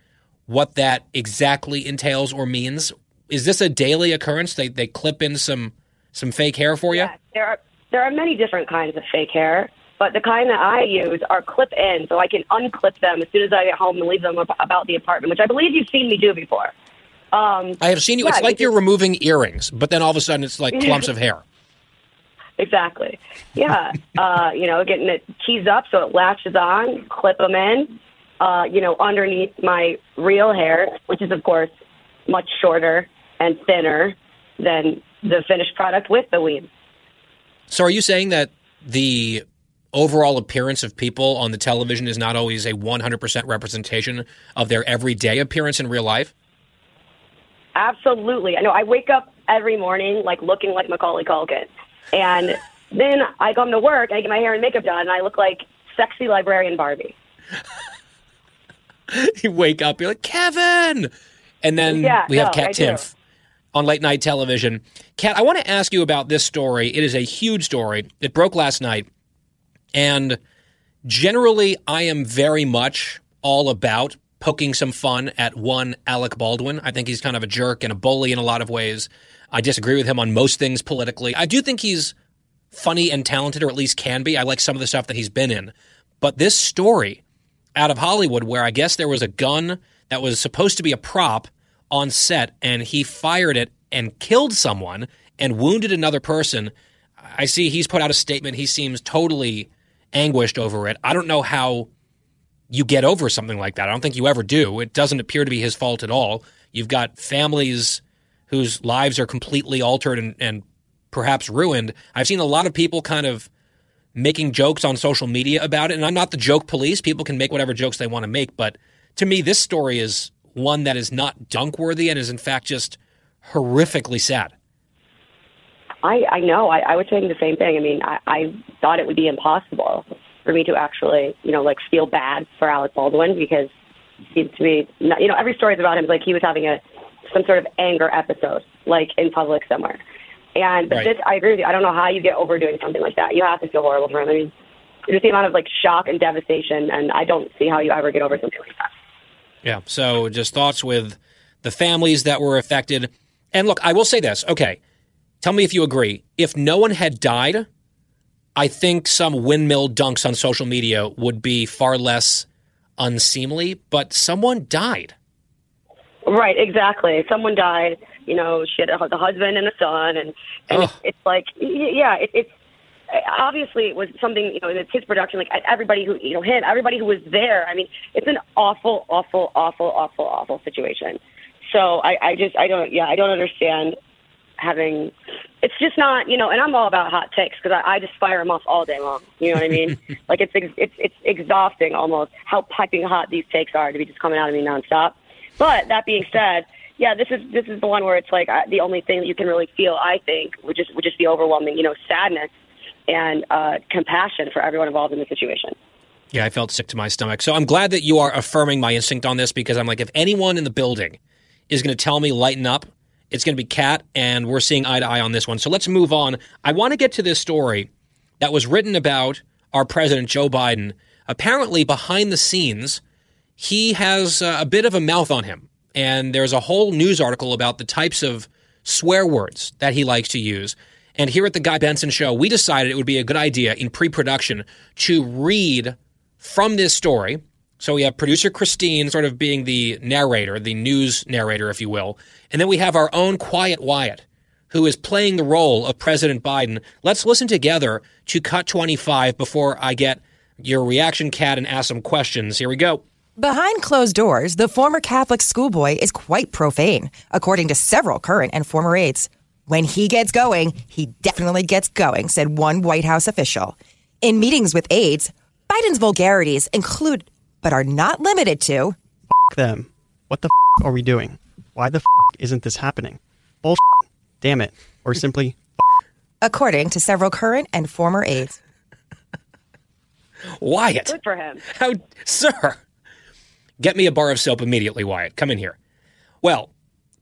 what that exactly entails or means, is this a daily occurrence? They they clip in some some fake hair for you? there are there are many different kinds of fake hair, but the kind that I use are clip in, so I can unclip them as soon as I get home and leave them about the apartment, which I believe you've seen me do before. Um, I have seen you. yeah, it's like you you're removing earrings, but then all of a sudden it's like clumps of hair. Exactly. Yeah. uh, you know, getting it keys up so it latches on, clip them in, uh, you know, underneath my real hair, which is, of course, much shorter and thinner than the finished product with the weave. So are you saying that the overall appearance of people on the television is not always a 100% representation of their everyday appearance in real life? Absolutely. I know. I wake up every morning like looking like Macaulay Culkin, and then I come to work and I get my hair and makeup done, and I look like sexy librarian Barbie. you wake up, you're like Kevin, and then Yeah, we have no, Kat I. Timpf on late night television. Kat, I want to ask you about this story. It is a huge story. It broke last night, and generally, I am very much all about poking some fun at one Alec Baldwin. I think he's kind of a jerk and a bully in a lot of ways. I disagree with him on most things politically. I do think he's funny and talented, or at least can be. I like some of the stuff that he's been in. But this story out of Hollywood, where I guess there was a gun that was supposed to be a prop on set, and he fired it and killed someone and wounded another person. I see he's put out a statement. He seems totally anguished over it. I don't know how you get over something like that. I don't think you ever do. It doesn't appear to be his fault at all. You've got families whose lives are completely altered and, and perhaps ruined. I've seen a lot of people kind of making jokes on social media about it, and I'm not the joke police. People can make whatever jokes they want to make, but to me, this story is one that is not dunk worthy and is in fact just horrifically sad. I, I know. I, I was saying the same thing. I mean, I, I thought it would be impossible for me to actually, you know, like feel bad for Alec Baldwin because seems to be, not, you know, every story is about him like he was having a some sort of anger episode, like in public somewhere. And but Right. this, I agree with you. I don't know how you get over doing something like that. You have to feel horrible for him. I mean, just the amount of like shock and devastation, and I don't see how you ever get over something like that. Yeah. So just thoughts with the families that were affected. And look, I will say this. Okay. Tell me if you agree. If no one had died, I think some windmill dunks on social media would be far less unseemly, but someone died. Right, exactly. Someone died. You know, she had uh, a, the husband and a son, and and it's, it's like, yeah, it, it's obviously it was something. You know, it's his production. Like everybody who, you know, him, everybody who was there. I mean, it's an awful, awful, awful, awful, awful situation. So I, I just, I don't, yeah, I don't understand having. It's just not, you know, and I'm all about hot takes because I, I just fire them off all day long. You know what I mean? like it's ex- it's it's exhausting almost how piping hot these takes are to be just coming out of me nonstop. But that being said, yeah, this is this is the one where it's like uh, the only thing that you can really feel, I think, would just would just be overwhelming, you know, sadness and uh, compassion for everyone involved in the situation. Yeah, I felt sick to my stomach. So I'm glad that you are affirming my instinct on this because I'm like, if anyone in the building is going to tell me lighten up, it's going to be Kat, and we're seeing eye to eye on this one. So let's move on. I want to get to this story that was written about our president, Joe Biden. Apparently, behind the scenes, he has uh, a bit of a mouth on him. And there's a whole news article about the types of swear words that he likes to use. And here at the Guy Benson Show, we decided it would be a good idea in pre production to read from this story. So we have producer Christine sort of being the narrator, the news narrator, if you will. And then we have our own Quiet Wyatt, who is playing the role of President Biden. Let's listen together to Cut 25 before I get your reaction, Kat, and ask some questions. Here we go. Behind closed doors, the former Catholic schoolboy is quite profane, according to several current and former aides. When he gets going, he definitely gets going, said one White House official. In meetings with aides, Biden's vulgarities include, but are not limited to, F- them. What the f- are we doing? Why the f- isn't this happening? Bullshit. Damn it. Or simply, according to several current and former aides. Wyatt. Good for him. How, sir? Get me a bar of soap immediately, Wyatt. Come in here. Well,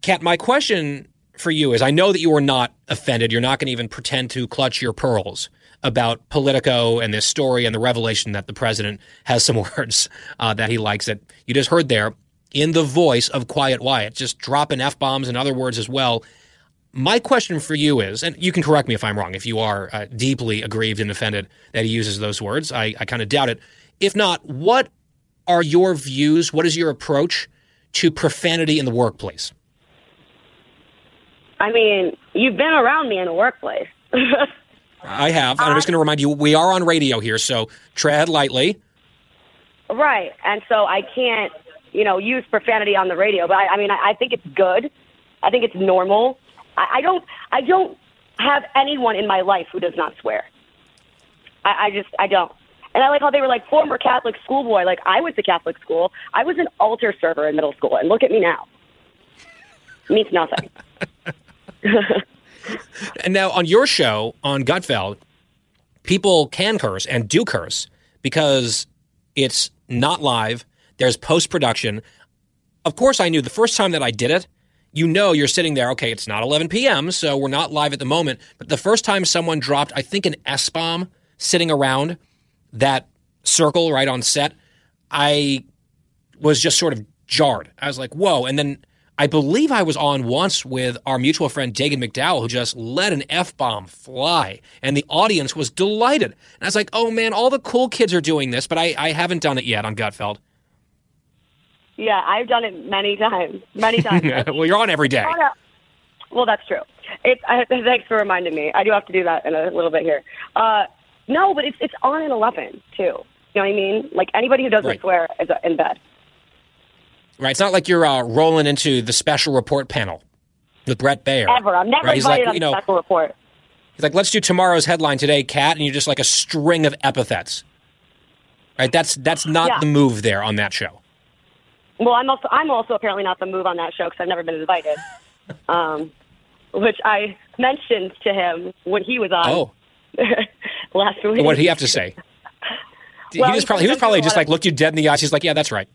Kat, my question for you is I know that you are not offended. You're not going to even pretend to clutch your pearls about Politico and this story and the revelation that the president has some words uh, that he likes that you just heard there in the voice of Quiet Wyatt, just dropping F bombs and other words as well. My question for you is, and you can correct me if I'm wrong, if you are uh, deeply aggrieved and offended that he uses those words. I, I kind of doubt it. If not, what are your views? What is your approach to profanity in the workplace? I mean, you've been around me in the workplace. I have, and I'm just uh, going to remind you, we are on radio here, so tread lightly. Right. And so I can't, you know, use profanity on the radio. But I, I mean, I, I think it's good. I think it's normal. I, I don't. I don't have anyone in my life who does not swear. I, I just. I don't. And I like how they were like former Catholic schoolboy. Like I went to Catholic school. I was an altar server in middle school, and look at me now. It means nothing. And now on your show on Gutfeld, people can curse and do curse because it's not live. There's post production. Of course, I knew the first time that I did it. You know, you're sitting there. Okay, it's not 11 p.m., so we're not live at the moment. But the first time someone dropped, I think, an S bomb sitting around that circle right on set, I was just sort of jarred. I was like, whoa. And then I believe I was on once with our mutual friend Dagen McDowell, who just let an F bomb fly, and the audience was delighted. And I was like, oh man, all the cool kids are doing this, but I, I haven't done it yet on Gutfeld. Yeah, I've done it many times. Many times. well, you're on every day. Oh, no. Well, that's true. It's, I, thanks for reminding me. I do have to do that in a little bit here. Uh, no, but it's it's on at eleven too. You know what I mean? Like anybody who doesn't Right. swear is in bed. Right? It's not like you're uh, rolling into the special report panel with Bret Baier. Ever. I'm never Right? He's invited like, on you know, special report. he's like, let's do tomorrow's headline today, Kat, and you're just like a string of epithets. Right? That's that's not Yeah. the move there on that show. Well, I'm also I'm also apparently not the move on that show because I've never been invited. um, which I mentioned to him when he was on Oh, last week. what did he have to say? Well, he was probably he was probably just like looked you dead in the eyes. He's like, yeah, that's right.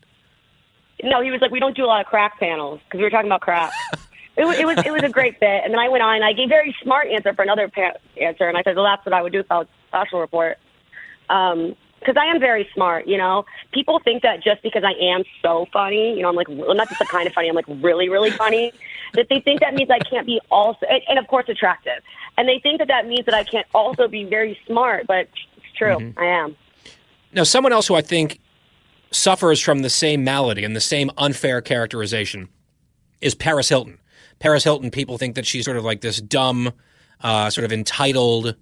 No, he was like, we don't do a lot of crack panels because we were talking about crack. it, was, it was it was a great bit, and then I went on and I gave a very smart answer for another pa- answer, and I said, well, that's what I would do if I was special report. Um, because I am very smart, you know. People think that just because I am so funny, you know, I'm like well, not just the kind of funny, I'm like really, really funny. That they think that means I can't be also, and, and of course, attractive. And they think that that means that I can't also be very smart, but it's true, Mm-hmm. I am. Now, someone else who I think suffers from the same malady and the same unfair characterization is Paris Hilton. Paris Hilton, people think that she's sort of like this dumb, uh, sort of entitled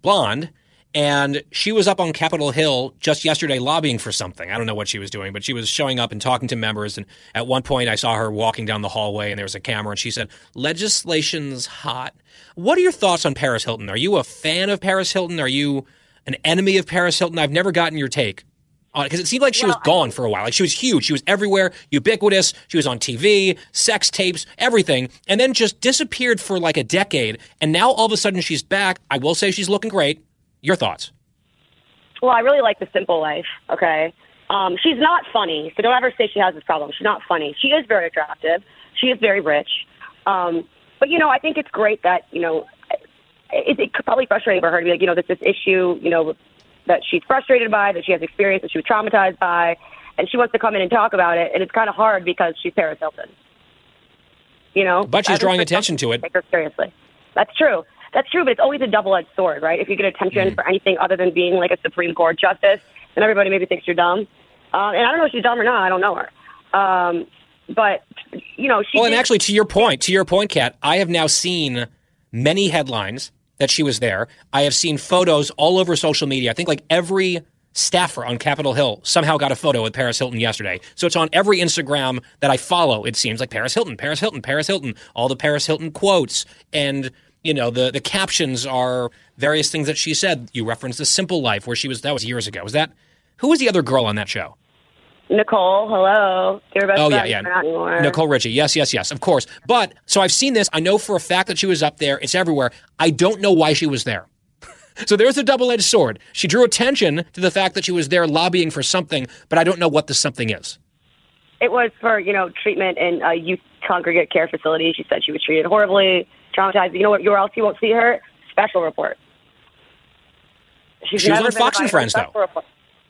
blonde. And she was up on Capitol Hill just yesterday lobbying for something. I don't know what she was doing, but she was showing up and talking to members. And at one point, I saw her walking down the hallway and there was a camera and she said, Legislation's hot. What are your thoughts on Paris Hilton? Are you a fan of Paris Hilton? Are you an enemy of Paris Hilton? I've never gotten your take on it because it seemed like she was gone for a while. Like she was huge. She was everywhere, ubiquitous. She was on TV, sex tapes, everything, and then just disappeared for like a decade. And now all of a sudden she's back. I will say she's looking great. Your thoughts? Well, I really like the simple life. Okay. Um, she's not funny, so don't ever say she has this problem. She's not funny. She is very attractive. She is very rich. Um, but you know, I think it's great that you know, it, it could probably frustrating for her to be like, you know, there's this issue, you know, that she's frustrated by, that she has experience, that she was traumatized by, and she wants to come in and talk about it, and it's kind of hard because she's Paris Hilton. You know, But she's drawing attention to it. Take her seriously. That's true. That's true, but it's always a double-edged sword, right? If you get attention Mm-hmm. for anything other than being like a Supreme Court justice, then everybody maybe thinks you're dumb. Uh, and I don't know if she's dumb or not. I don't know her. Um, but you know, she. well, and actually, to your point, to your point, Kat, I have now seen many headlines that she was there. I have seen photos all over social media. I think like every staffer on Capitol Hill somehow got a photo with Paris Hilton yesterday. So it's on every Instagram that I follow. It seems like Paris Hilton, Paris Hilton, Paris Hilton, all the Paris Hilton quotes and you know the the captions are various things that she said. You referenced the Simple Life where she was that was years ago. Was that who was the other girl on that show? Nicole, hello, Oh yeah, yeah. not anymore. Nicole Richie. Yes, yes, yes. Of course. But so I've seen this. I know for a fact that she was up there. It's everywhere. I don't know why she was there. so there's a double-edged sword. She drew attention to the fact that she was there lobbying for something, but I don't know what the something is. It was for you know treatment in a youth congregate care facility. She said she was treated horribly, traumatized. You know what? Where else you won't see her? Special report. She's She was on Fox and Friends, though. Report.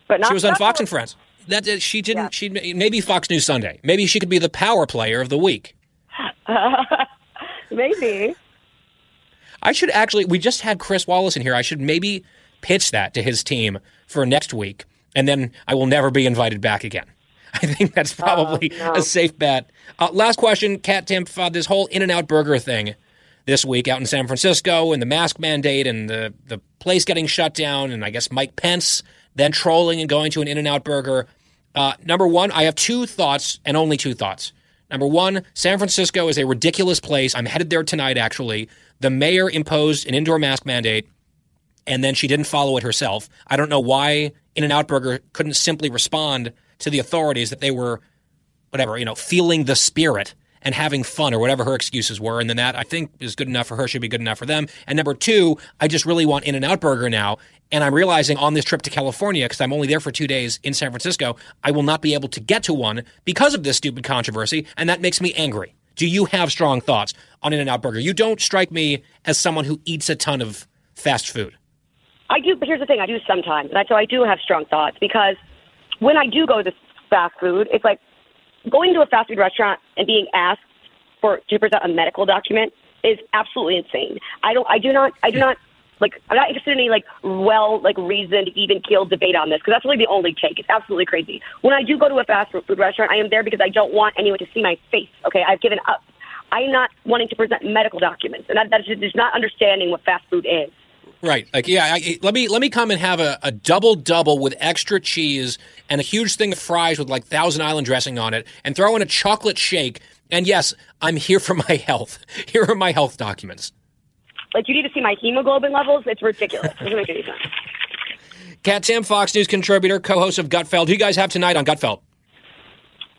But not she was on Fox and Friends. That she didn't. She maybe Fox News Sunday. Maybe she could be the power player of the week. Maybe. I should actually. We just had Chris Wallace in here. I should maybe pitch that to his team for next week, and then I will never be invited back again. I think that's probably no. a safe bet. Uh, last question, Kat Timpf. Uh, this whole In N Out Burger thing this week out in San Francisco, and the mask mandate, and the the place getting shut down, and I guess Mike Pence then trolling and going to an In N Out Burger. Uh, number one, I have two thoughts and only two thoughts. Number one, San Francisco is a ridiculous place. I'm headed there tonight, actually. The mayor imposed an indoor mask mandate, and then she didn't follow it herself. I don't know why In N Out Burger couldn't simply respond to the authorities that they were, whatever, you know, feeling the spirit and having fun or whatever her excuses were. And then that I think is good enough for her, should be good enough for them. And number two, I just really want In N Out Burger now. And I'm realizing on this trip to California, because I'm only there for two days in San Francisco, I will not be able to get to one because of this stupid controversy. And that makes me angry. Do you have strong thoughts on In N Out Burger? You don't strike me as someone who eats a ton of fast food. I do, but here's the thing: I do sometimes, and so I do have strong thoughts because when I do go to fast food, it's like going to a fast food restaurant and being asked for to present a medical document is absolutely insane. I don't, I do not, I do not like. I'm not interested in any like well, like reasoned, even keeled debate on this because that's really the only take. It's absolutely crazy. When I do go to a fast food restaurant, I am there because I don't want anyone to see my face. Okay, I've given up. I'm not wanting to present medical documents, and that, that's just not understanding what fast food is. Right. Like, yeah. I, let me let me come and have a, a double double with extra cheese and a huge thing of fries with like Thousand Island dressing on it, and throw in a chocolate shake. And yes, I'm here for my health. Here are my health documents. Like, you need to see my hemoglobin levels. It's ridiculous. It doesn't make any sense. Kat Sam, Fox News contributor, co-host of Gutfeld. Who you guys have tonight on Gutfeld?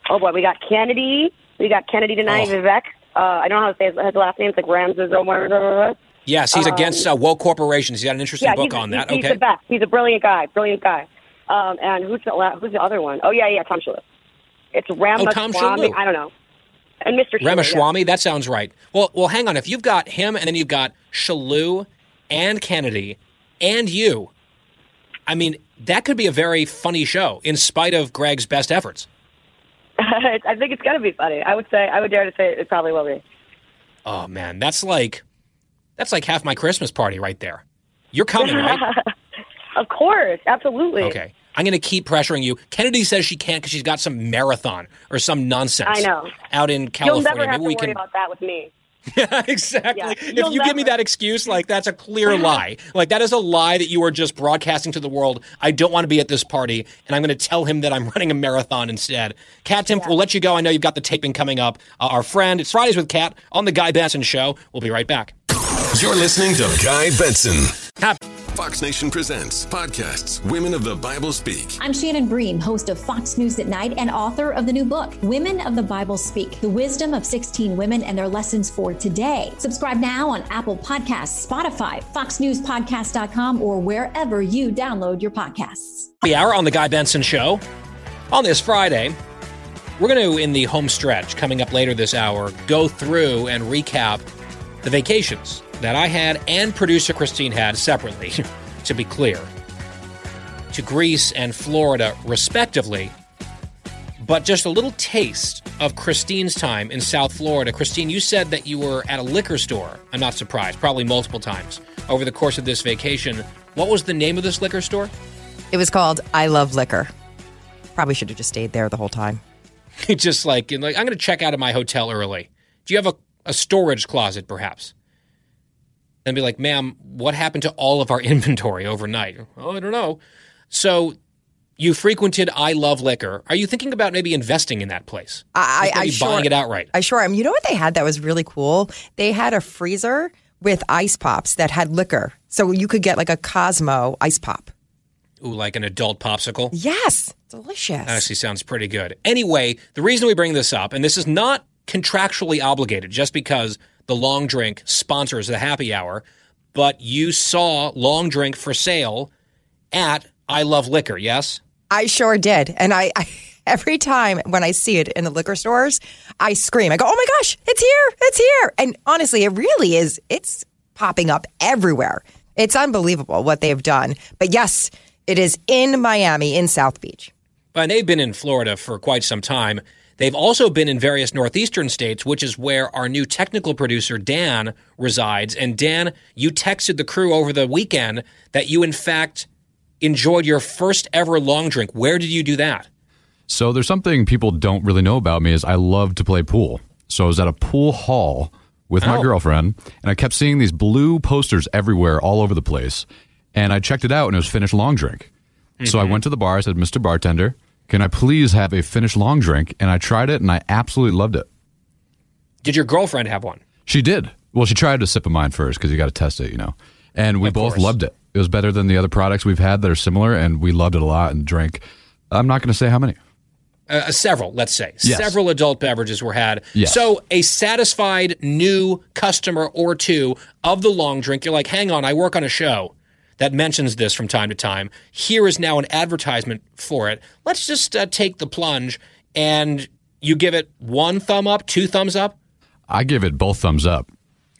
Oh boy, we got Kennedy. We got Kennedy tonight. Oh. Vivek. Uh, I don't know how to say his, his last name. It's like Ramses or whatever. Yes, he's Um, against uh, woke corporations. He's got an interesting yeah, book on that. he's, he's okay. the best. He's a brilliant guy. Brilliant guy. Um, and who's the la- who's the other one? Oh yeah, yeah, Tom Shillue. It's Ramaswamy. Oh, Tom Shillue. I don't know. And Mr. Shillue, yeah. That sounds right. Well, well, hang on. If you've got him and then you've got Shillue and Kennedy and you, I mean, that could be a very funny show in spite of Greg's best efforts. I think it's gonna be funny. I would say. I would dare to say it probably will be. Oh man, that's like that's like half my Christmas party right there. You're coming, right? of course, absolutely. Okay. I'm going to keep pressuring you. Kennedy says she can't because she's got some marathon or some nonsense. I know. Out in California, You'll never have Maybe to we worry can. about that with me. exactly. Yeah, if you'll you give me that excuse, like that's a clear lie. Like that is a lie that you are just broadcasting to the world. I don't want to be at this party, and I'm going to tell him that I'm running a marathon instead. Kat Timpf, we'll let you go. I know you've got the taping coming up. Uh, our friend, it's Fridays with Kat on the Guy Benson Show. We'll be right back. You're listening to Guy Benson. Fox Nation presents podcasts Women of the Bible Speak. I'm Shannon Bream, host of Fox News at Night and author of the new book, Women of the Bible Speak The Wisdom of 16 Women and Their Lessons for Today. Subscribe now on Apple Podcasts, Spotify, FoxNewsPodcast.com, or wherever you download your podcasts. The hour on the Guy Benson Show on this Friday. We're going to, in the home stretch coming up later this hour, go through and recap the vacations that I had and producer Christine had separately, to be clear, to Greece and Florida, respectively. But just a little taste of Christine's time in South Florida. Christine, you said that you were at a liquor store. I'm not surprised, probably multiple times over the course of this vacation. What was the name of this liquor store? It was called I Love Liquor. Probably should have just stayed there the whole time. just like, like I'm going to check out of my hotel early. Do you have a, a storage closet, perhaps? And be like, ma'am, what happened to all of our inventory overnight? Oh, I don't know. So you frequented I Love Liquor. Are you thinking about maybe investing in that place? I, I, I sure, buying it outright. I sure am. You know what they had that was really cool? They had a freezer with ice pops that had liquor, so you could get like a Cosmo ice pop. Ooh, like an adult popsicle? Yes, delicious. That actually sounds pretty good. Anyway, the reason we bring this up, and this is not contractually obligated just because the long drink sponsors the happy hour, but you saw long drink for sale at I Love Liquor, yes? I sure did, and I, I every time when I see it in the liquor stores, I scream. I go, "Oh my gosh, it's here! It's here!" And honestly, it really is. It's popping up everywhere. It's unbelievable what they've done. But yes, it is in Miami, in South Beach. And they've been in Florida for quite some time. They've also been in various northeastern states, which is where our new technical producer, Dan, resides. And Dan, you texted the crew over the weekend that you, in fact, enjoyed your first ever long drink. Where did you do that? So there's something people don't really know about me is I love to play pool. So I was at a pool hall with my Oh. girlfriend and I kept seeing these blue posters everywhere all over the place. And I checked it out and it was Finnish long drink. So I mm-hmm. went to the bar, I said, Mr. Bartender, can I please have a Finnish long drink? And I tried it and I absolutely loved it. Did your girlfriend have one? She did. Well, she tried a sip of mine first because you got to test it, you know. And we both loved it. It was better than the other products we've had that are similar, and we loved it a lot and drank. I'm not going to say how many. Uh, several, let's say. Yes. Several adult beverages were had. Yes. So a satisfied new customer or two of the long drink, you're like, hang on, I work on a show that mentions this from time to time. Here is now an advertisement for it. Let's just uh, take the plunge and you give it one thumb up, two thumbs up. I give it both thumbs up.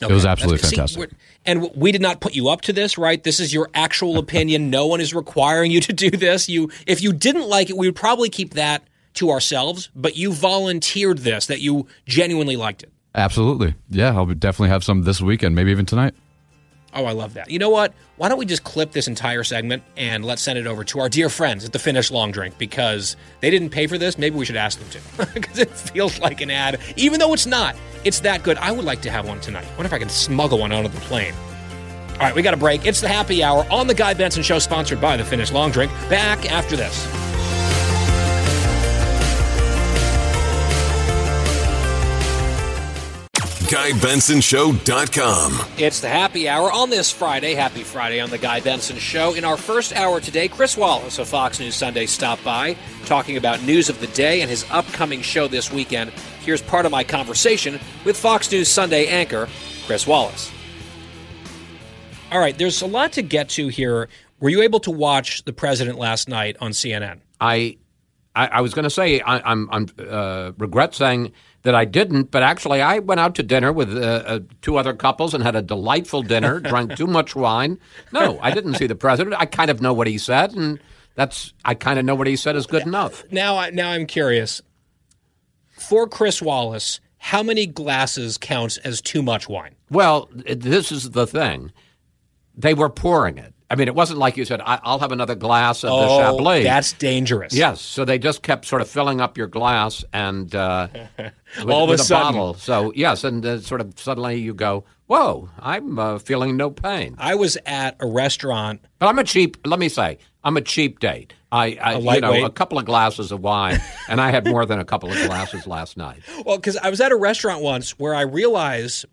It was absolutely See, fantastic. and we did not put you up to this, right? This is your actual opinion. no one is requiring you to do this. You, if you didn't like it, we would probably keep that to ourselves. But you volunteered this that you genuinely liked it. Absolutely. Yeah, I'll definitely have some this weekend, maybe even tonight. Oh, I love that. You know what? Why don't we just clip this entire segment and let's send it over to our dear friends at the Finnish Long Drink because they didn't pay for this. Maybe we should ask them to because it feels like an ad, even though it's not. It's that good. I would like to have one tonight. What if I can smuggle one onto the plane? All right, we got a break. It's the happy hour on the Guy Benson Show, sponsored by the Finnish Long Drink. Back after this. GuyBensonShow.com. It's the happy hour on this Friday. Happy Friday on the Guy Benson Show. In our first hour today, Chris Wallace of Fox News Sunday stopped by talking about news of the day and his upcoming show this weekend. Here's part of my conversation with Fox News Sunday anchor Chris Wallace. All right, there's a lot to get to here. Were you able to watch the president last night on CNN? I, I, I was going to say I, I'm, I'm uh, regret saying that I didn't, but actually I went out to dinner with uh, uh, two other couples and had a delightful dinner. drank too much wine. No, I didn't see the president. I kind of know what he said, and that's I kind of know what he said is good enough. Now, I- now I'm curious. For Chris Wallace, how many glasses counts as too much wine? Well, this is the thing. They were pouring it. I mean, it wasn't like you said, I- "I'll have another glass of the Oh, Chablis." that's dangerous. Yes, so they just kept sort of filling up your glass and uh, with, All of a sudden. bottle. So yes, and uh, sort of suddenly you go, "Whoa, I'm uh, feeling no pain." I was at a restaurant. But I'm a cheap. Let me say, I'm a cheap date. I, you know, a couple of glasses of wine, and I had more than a couple of glasses last night. Well, because I was at a restaurant once where I realized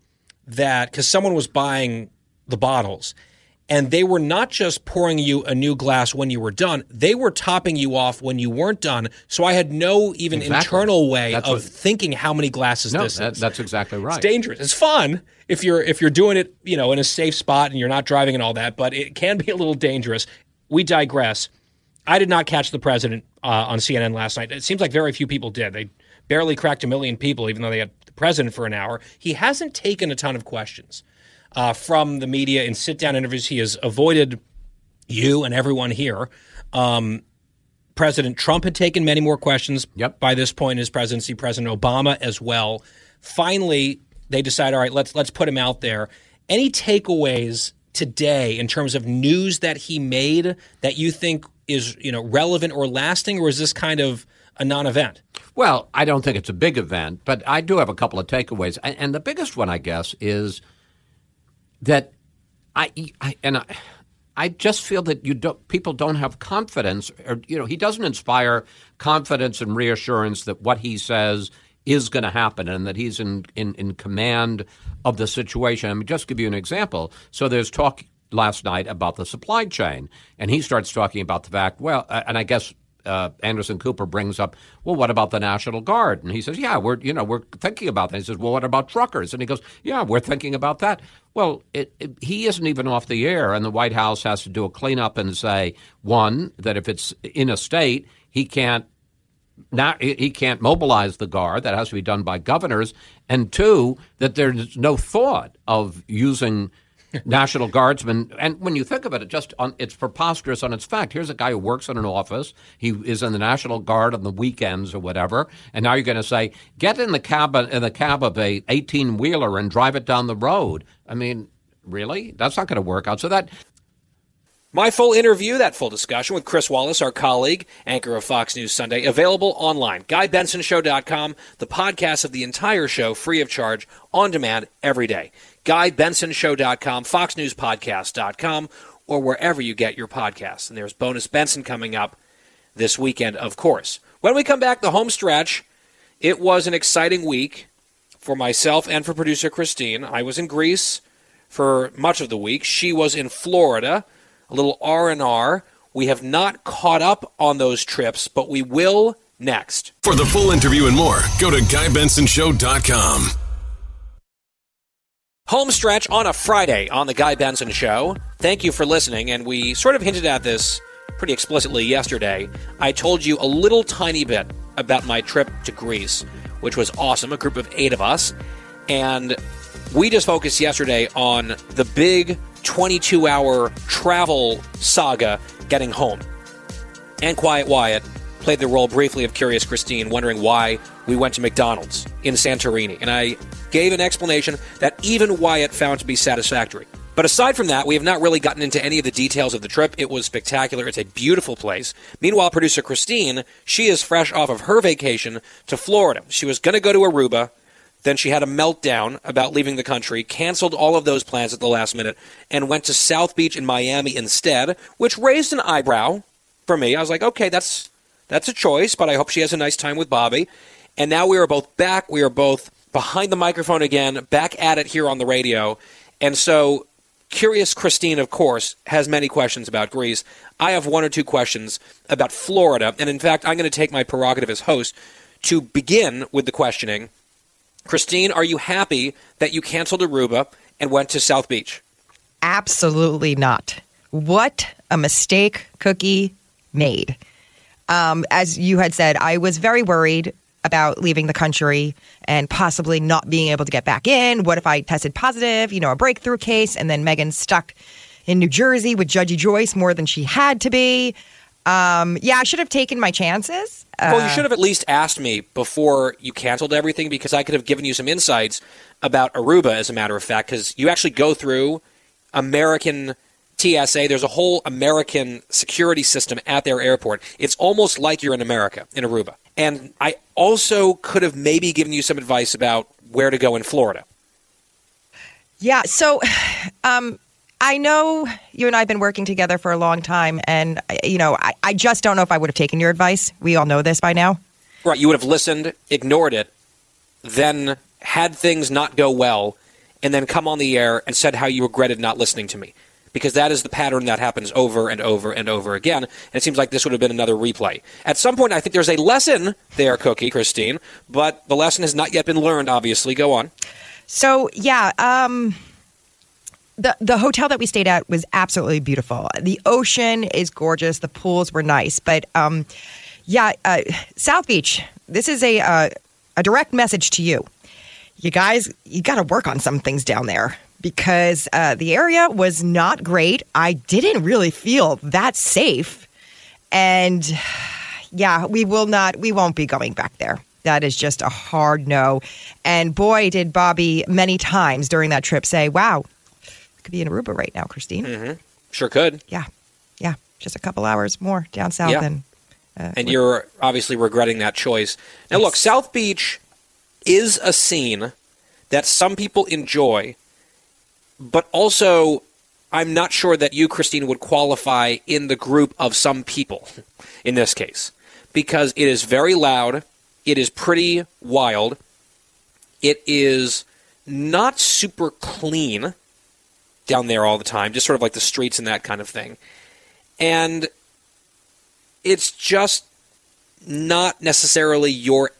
that because someone was buying the bottles, and they were not just pouring you a new glass when you were done; they were topping you off when you weren't done. So I had no even Exactly. internal way That's of what- thinking how many glasses No, this that, is. that's exactly right. It's dangerous. It's fun if you're if you're doing it, you know, in a safe spot and you're not driving and all that, but it can be a little dangerous. We digress. I did not catch the president uh, on CNN last night. It seems like very few people did. They barely cracked a million people, even though they had the president for an hour. He hasn't taken a ton of questions uh, from the media in sit down interviews. He has avoided you and everyone here. Um, President Trump had taken many more questions by this point in his presidency. President Obama as well. Finally, they decide, all right, let's let's put him out there. Any takeaways today in terms of news that he made that you think is you know relevant or lasting, or is this kind of a non-event? Well, I don't think it's a big event, but I do have a couple of takeaways, and the biggest one, I guess, is that I, I and I. I just feel that you don't, people don't have confidence, or you know, he doesn't inspire confidence and reassurance that what he says is going to happen and that he's in, in, in command of the situation. I mean, just give you an example. So there's talk last night about the supply chain, and he starts talking about the fact, well, and I guess uh, Anderson Cooper brings up, well, what about the National Guard? And he says, yeah, we're you know we're thinking about that. He says, well, what about truckers? And he goes, yeah, we're thinking about that. Well, it, it, he isn't even off the air, and the White House has to do a cleanup and say one that if it's in a state, he can't. Not, he can't mobilize the guard. That has to be done by governors. And two, that there's no thought of using National Guardsmen. And when you think of it, it just on, it's preposterous on its fact. Here's a guy who works in an office. He is in the National Guard on the weekends or whatever. And now you're going to say, get in the cab in the cab of a 18 wheeler and drive it down the road. I mean, really? That's not going to work out. So that My full interview, that full discussion with Chris Wallace, our colleague, anchor of Fox News Sunday, available online. GuyBensonShow.com, the podcast of the entire show, free of charge, on demand every day. GuyBensonShow.com, FoxNewsPodcast.com, or wherever you get your podcasts. And there's Bonus Benson coming up this weekend, of course. When we come back, the home stretch, it was an exciting week for myself and for producer Christine. I was in Greece for much of the week. She was in Florida, a little R&R. We have not caught up on those trips, but we will next. For the full interview and more, go to GuyBensonShow.com. Home stretch on a Friday on The Guy Benson Show. Thank you for listening, and we sort of hinted at this pretty explicitly yesterday. I told you a little tiny bit about my trip to Greece, which was awesome, a group of eight of us. And we just focused yesterday on the big 22 hour travel saga getting home. And Quiet Wyatt played the role briefly of Curious Christine, wondering why we went to McDonald's in Santorini. And I gave an explanation that even Wyatt found to be satisfactory. But aside from that, we have not really gotten into any of the details of the trip. It was spectacular. It's a beautiful place. Meanwhile, producer Christine, she is fresh off of her vacation to Florida. She was going to go to Aruba. Then she had a meltdown about leaving the country, canceled all of those plans at the last minute, and went to South Beach in Miami instead, which raised an eyebrow for me. I was like, okay, that's that's a choice, but I hope she has a nice time with Bobby. And now we are both back. We are both behind the microphone again, back at it here on the radio. And so, curious Christine, of course, has many questions about Greece. I have one or two questions about Florida. And in fact, I'm going to take my prerogative as host to begin with the questioning. Christine, are you happy that you canceled Aruba and went to South Beach? Absolutely not. What a mistake Cookie made. Um, as you had said, I was very worried about leaving the country and possibly not being able to get back in. What if I tested positive, you know, a breakthrough case, and then Megan stuck in New Jersey with Judgy Joyce more than she had to be? Um, yeah, I should have taken my chances. Uh, well, you should have at least asked me before you canceled everything because I could have given you some insights about Aruba, as a matter of fact, because you actually go through American TSA. There's a whole American security system at their airport. It's almost like you're in America, in Aruba. And I also could have maybe given you some advice about where to go in Florida. Yeah. So, um, I know you and I have been working together for a long time, and you know, I, I just don't know if I would have taken your advice. We all know this by now. Right. You would have listened, ignored it, then had things not go well, and then come on the air and said how you regretted not listening to me. Because that is the pattern that happens over and over and over again. And it seems like this would have been another replay. At some point, I think there's a lesson there, Cookie, Christine, but the lesson has not yet been learned, obviously. Go on. So, yeah, um, the the hotel that we stayed at was absolutely beautiful. The ocean is gorgeous. The pools were nice, but um, yeah, uh, South Beach. This is a uh, a direct message to you. You guys, you got to work on some things down there because uh, the area was not great. I didn't really feel that safe, and yeah, we will not. We won't be going back there. That is just a hard no. And boy, did Bobby many times during that trip say, "Wow, could be in Aruba right now, Christine. Mm-hmm. Sure could. Yeah, yeah, just a couple hours more down south, Yeah. and uh, and you're obviously regretting that choice. Now, look, South Beach is a scene that some people enjoy, but also I'm not sure that you, Christine, would qualify in the group of some people in this case because it is very loud, it is pretty wild, it is not super clean down there all the time, just sort of like the streets and that kind of thing. And it's just not necessarily your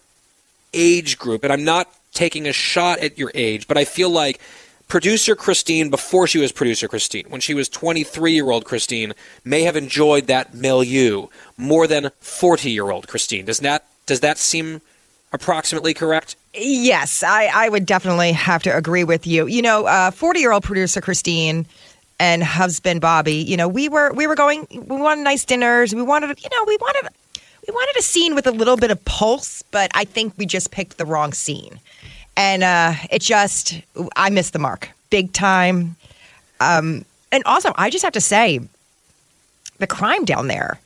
age group. And I'm not taking a shot at your age, but I feel like producer Christine, before she was producer Christine, when she was 23 year old Christine, may have enjoyed that milieu more than 40 year old Christine. Does that, does that seem approximately correct? Yes, I, I would definitely have to agree with you. You know, uh, forty year old producer Christine and husband Bobby. You know, we were we were going. We wanted nice dinners. We wanted, you know, we wanted we wanted a scene with a little bit of pulse. But I think we just picked the wrong scene, and uh, it just I missed the mark big time. Um, and also, I just have to say, the crime down there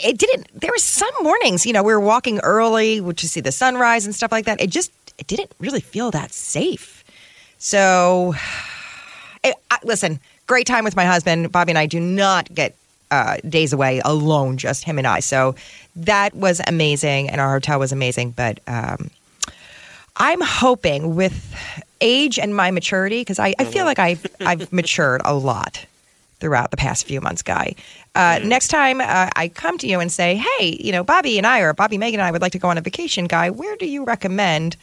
it didn't there was some mornings you know we were walking early to see the sunrise and stuff like that. It just it didn't really feel that safe. So it, I, listen great time with my husband. Bobby and i do not get uh, days away alone just him and i. So that was amazing and our hotel was amazing. But um, i'm hoping with age and my maturity because I, I feel like I've, I've matured a lot throughout the past few months, Guy. Uh, Next time uh, I come to you and say, hey, you know, Bobby and I, or Bobby, Megan, and I would like to go on a vacation, Guy, where do you recommend?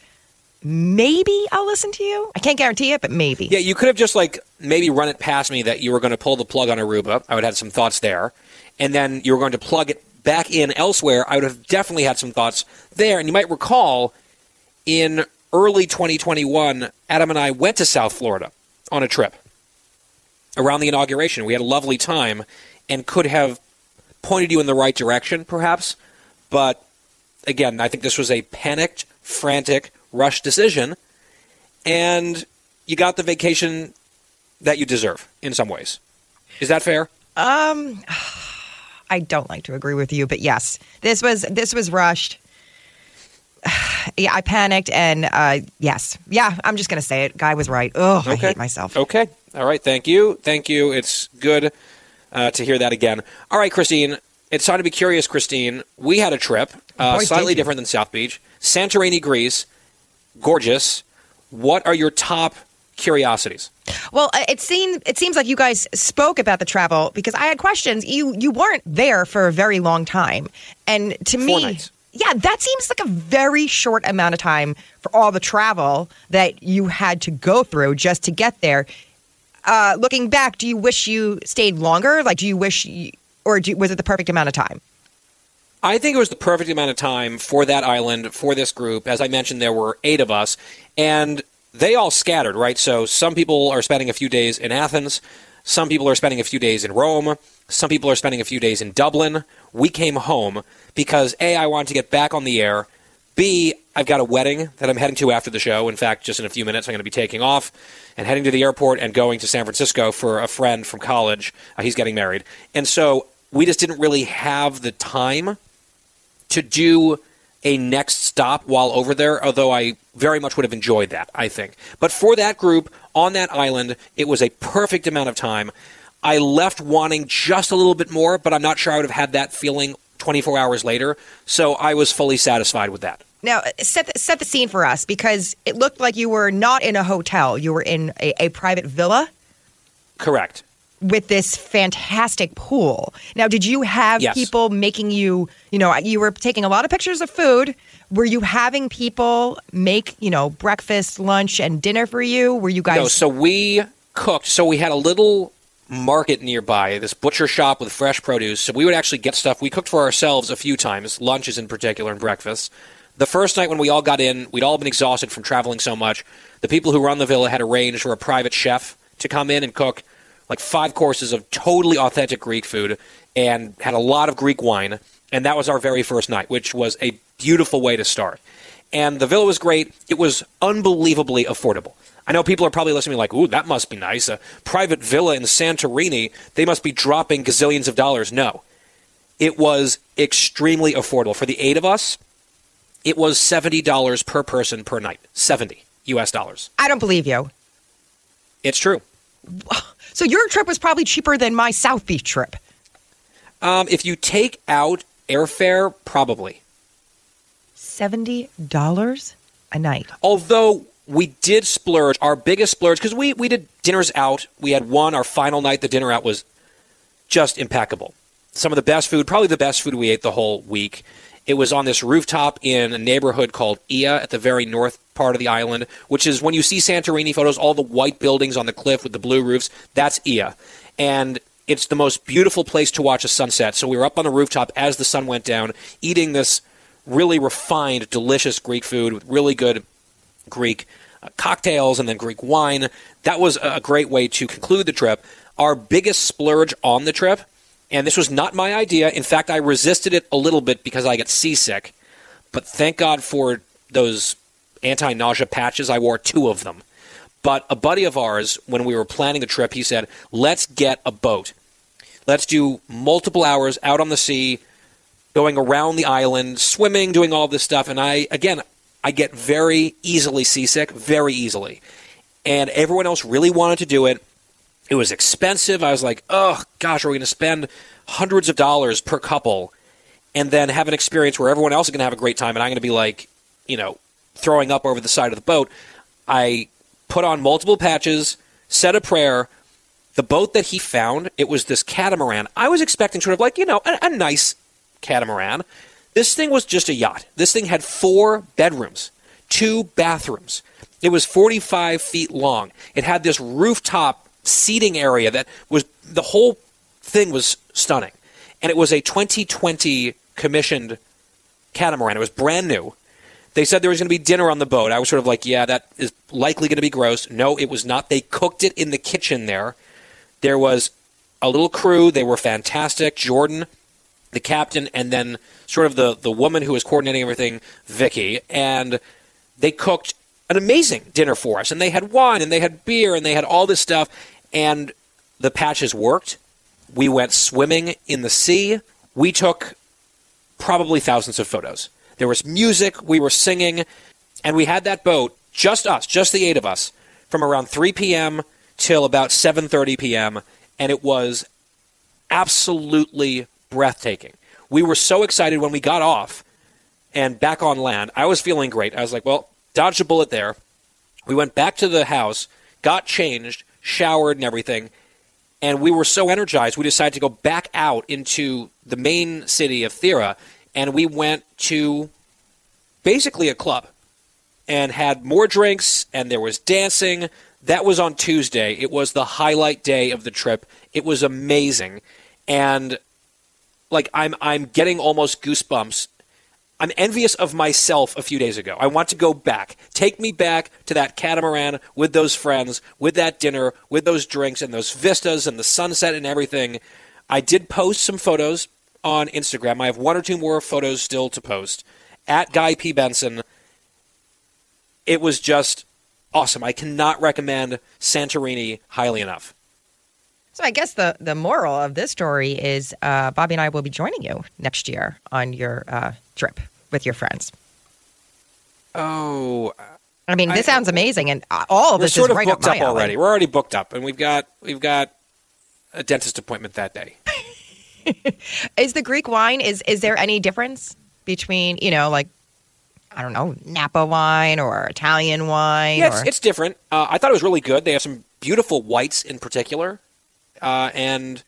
Maybe I'll listen to you. I can't guarantee it, but maybe. Yeah, you could have just like maybe run it past me that you were going to pull the plug on Aruba. I would have had some thoughts there. And then you were going to plug it back in elsewhere. I would have definitely had some thoughts there. And you might recall in early 2021, Adam and I went to South Florida on a trip around the inauguration. We had a lovely time and could have pointed you in the right direction, perhaps. But again, I think this was a panicked, frantic, rushed decision. And you got the vacation that you deserve in some ways. Is that fair? Um, I don't like to agree with you, but yes, this was this was rushed. Yeah, I panicked, and uh, yes, yeah, I'm just gonna say it. Guy was right. Oh, I hate myself. Okay. All right. Thank you. Thank you. It's good uh, to hear that again. All right, Christine. It's time to be curious, Christine. We had a trip, uh, Boy, slightly different than South Beach. Santorini, Greece. Gorgeous. What are your top curiosities? Well, uh, it seems it seems like you guys spoke about the travel because I had questions. You you weren't there for a very long time, and to me, nights. Yeah, that seems like a very short amount of time for all the travel that you had to go through just to get there. Uh, looking back, do you wish you stayed longer? Like, do you wish, you, or was it the perfect amount of time? I think it was the perfect amount of time for that island, for this group. As I mentioned, there were eight of us, and they all scattered, right? So some people are spending a few days in Athens, some people are spending a few days in Rome, some people are spending a few days in Dublin. We came home because A, I wanted to get back on the air. B, I've got a wedding that I'm heading to after the show. In fact, just in a few minutes, I'm going to be taking off and heading to the airport and going to San Francisco for a friend from college. Uh, he's getting married. And so we just didn't really have the time to do a next stop while over there, although I very much would have enjoyed that, I think. But for that group on that island, it was a perfect amount of time. I left wanting just a little bit more, but I'm not sure I would have had that feeling 24 hours later. So I was fully satisfied with that. Now, set the, set the scene for us because it looked like you were not in a hotel. You were in a, a private villa Correct. With this fantastic pool. Now, did you have Yes. people making you, you know, you were taking a lot of pictures of food. Were you having people make, you know, breakfast, lunch, and dinner for you? Were you guys? No, so we cooked. So we had a little market nearby, this butcher shop with fresh produce. So we would actually get stuff. We cooked for ourselves a few times, lunches in particular and breakfast. The first night when we all got in, we'd all been exhausted from traveling so much. The people who run the villa had arranged for a private chef to come in and cook like five courses of totally authentic Greek food and had a lot of Greek wine. And that was our very first night, which was a beautiful way to start. And the villa was great. It was unbelievably affordable. I know people are probably listening like, ooh, that must be nice. A private villa in Santorini, they must be dropping gazillions of dollars. No. It was extremely affordable. For the eight of us, it was $70 per person per night. 70 US dollars. I don't believe you. It's true. So your trip was probably cheaper than my South Beach trip. Um, if you take out airfare, probably. Seventy dollars a night. Although we did splurge, our biggest splurge, because we, we did dinners out. We had one, our final night, the dinner out was just impeccable. Some of the best food, probably the best food we ate the whole week. It was on this rooftop in a neighborhood called Ia at the very north part of the island, which is when you see Santorini photos, all the white buildings on the cliff with the blue roofs, that's Ia. And it's the most beautiful place to watch a sunset. So we were up on the rooftop as the sun went down, eating this really refined, delicious Greek food with really good Greek uh, cocktails and then Greek wine. That was a a great way to conclude the trip. Our biggest splurge on the trip, and this was not my idea. In fact, I resisted it a little bit because I get seasick. But thank God for those anti nausea patches. I wore two of them. But a buddy of ours, when we were planning the trip, he said, let's get a boat. Let's do multiple hours out on the sea, going around the island, swimming, doing all this stuff. And I, again, I get very easily seasick, very easily. And everyone else really wanted to do it. It was expensive. I was like, oh, gosh, are we going to spend hundreds of dollars per couple and then have an experience where everyone else is going to have a great time and I'm going to be like, you know, throwing up over the side of the boat? I put on multiple patches, said a prayer, The boat that he found, it was this catamaran. I was expecting sort of like, you know, a, a nice catamaran. This thing was just a yacht. This thing had four bedrooms, two bathrooms. It was 45 feet long. It had this rooftop seating area that was the whole thing was stunning. And it was a 2020 commissioned catamaran. It was brand new. They said there was going to be dinner on the boat. I was sort of like, yeah, that is likely going to be gross. No, it was not. They cooked it in the kitchen there. There was a little crew. They were fantastic. Jordan, the captain, and then sort of the, the woman who was coordinating everything, Vicky. And they cooked an amazing dinner for us. And they had wine and they had beer and they had all this stuff. And the patches worked. We went swimming in the sea. We took probably thousands of photos. There was music, we were singing, and we had that boat, just us, just the eight of us, from around 3 p.m. till about 7:30 p.m., and it was absolutely breathtaking. We were so excited when we got off and back on land. I was feeling great. I was like, well, dodged a bullet there. We went back to the house, got changed, showered and everything, and we were so energized we decided to go back out into the main city of Thera and we went to basically a club and had more drinks and there was dancing. That was on Tuesday. It was the highlight day of the trip. It was amazing. And like I'm I'm getting almost goosebumps I'm envious of myself a few days ago. I want to go back. Take me back to that catamaran with those friends, with that dinner, with those drinks and those vistas and the sunset and everything. I did post some photos on Instagram. I have one or two more photos still to post at Guy P. Benson. It was just awesome. I cannot recommend Santorini highly enough. So I guess the the moral of this story is uh, Bobby and I will be joining you next year on your uh, trip with your friends. Oh, I mean, this I, sounds amazing, and all of we're this sort is of right booked up, up already. We're already booked up, and we've got we've got a dentist appointment that day. is the Greek wine is is there any difference between you know like I don't know Napa wine or Italian wine? Yeah, or... it's, it's different. Uh, I thought it was really good. They have some beautiful whites in particular, uh, and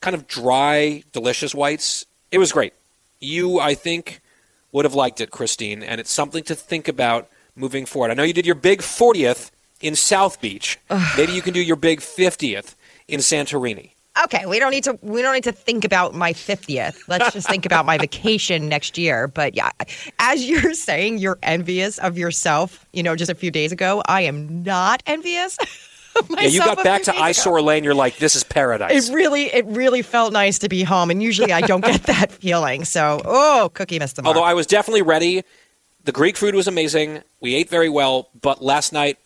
kind of dry, delicious whites. It was great. You, I think, would have liked it, Christine, and it's something to think about moving forward. I know you did your big 40th in South Beach. Maybe you can do your big 50th in Santorini. Okay, we don't need to we don't need to think about my 50th. Let's just think about my vacation next year. But yeah, as you're saying you're envious of yourself, you know, just a few days ago, I am not envious. yeah, you got back to Eyesore Lane. You're like, this is paradise. It really, it really felt nice to be home, and usually I don't get that feeling. So, oh, cookie missed the mark. Although I was definitely ready. The Greek food was amazing. We ate very well, but last night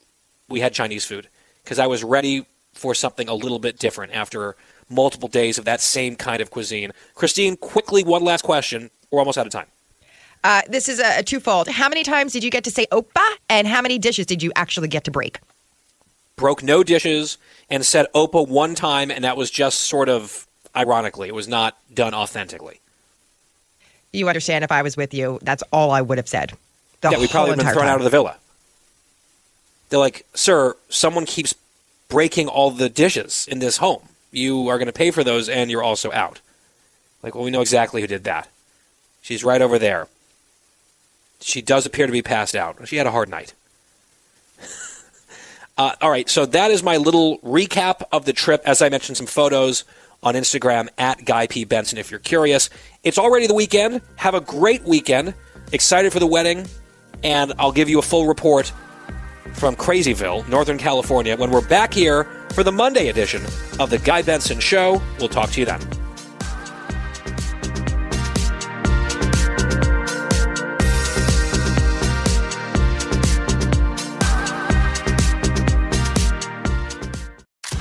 we had Chinese food because I was ready for something a little bit different after multiple days of that same kind of cuisine. Christine, quickly, one last question. We're almost out of time. Uh, this is a, a twofold. How many times did you get to say "opa," and how many dishes did you actually get to break? Broke no dishes, and said Opa one time, and that was just sort of ironically. It was not done authentically. You understand if I was with you, that's all I would have said. yeah, we probably been thrown time. out of the villa. They're like, sir, someone keeps breaking all the dishes in this home. You are going to pay for those, and you're also out. Like, well, we know exactly who did that. She's right over there. She does appear to be passed out. She had a hard night. Uh, all right, so that is my little recap of the trip. As I mentioned, some photos on Instagram at Guy P. Benson if you're curious. It's already the weekend. Have a great weekend. Excited for the wedding. And I'll give you a full report from Crazyville, Northern California, when we're back here for the Monday edition of The Guy Benson Show. We'll talk to you then.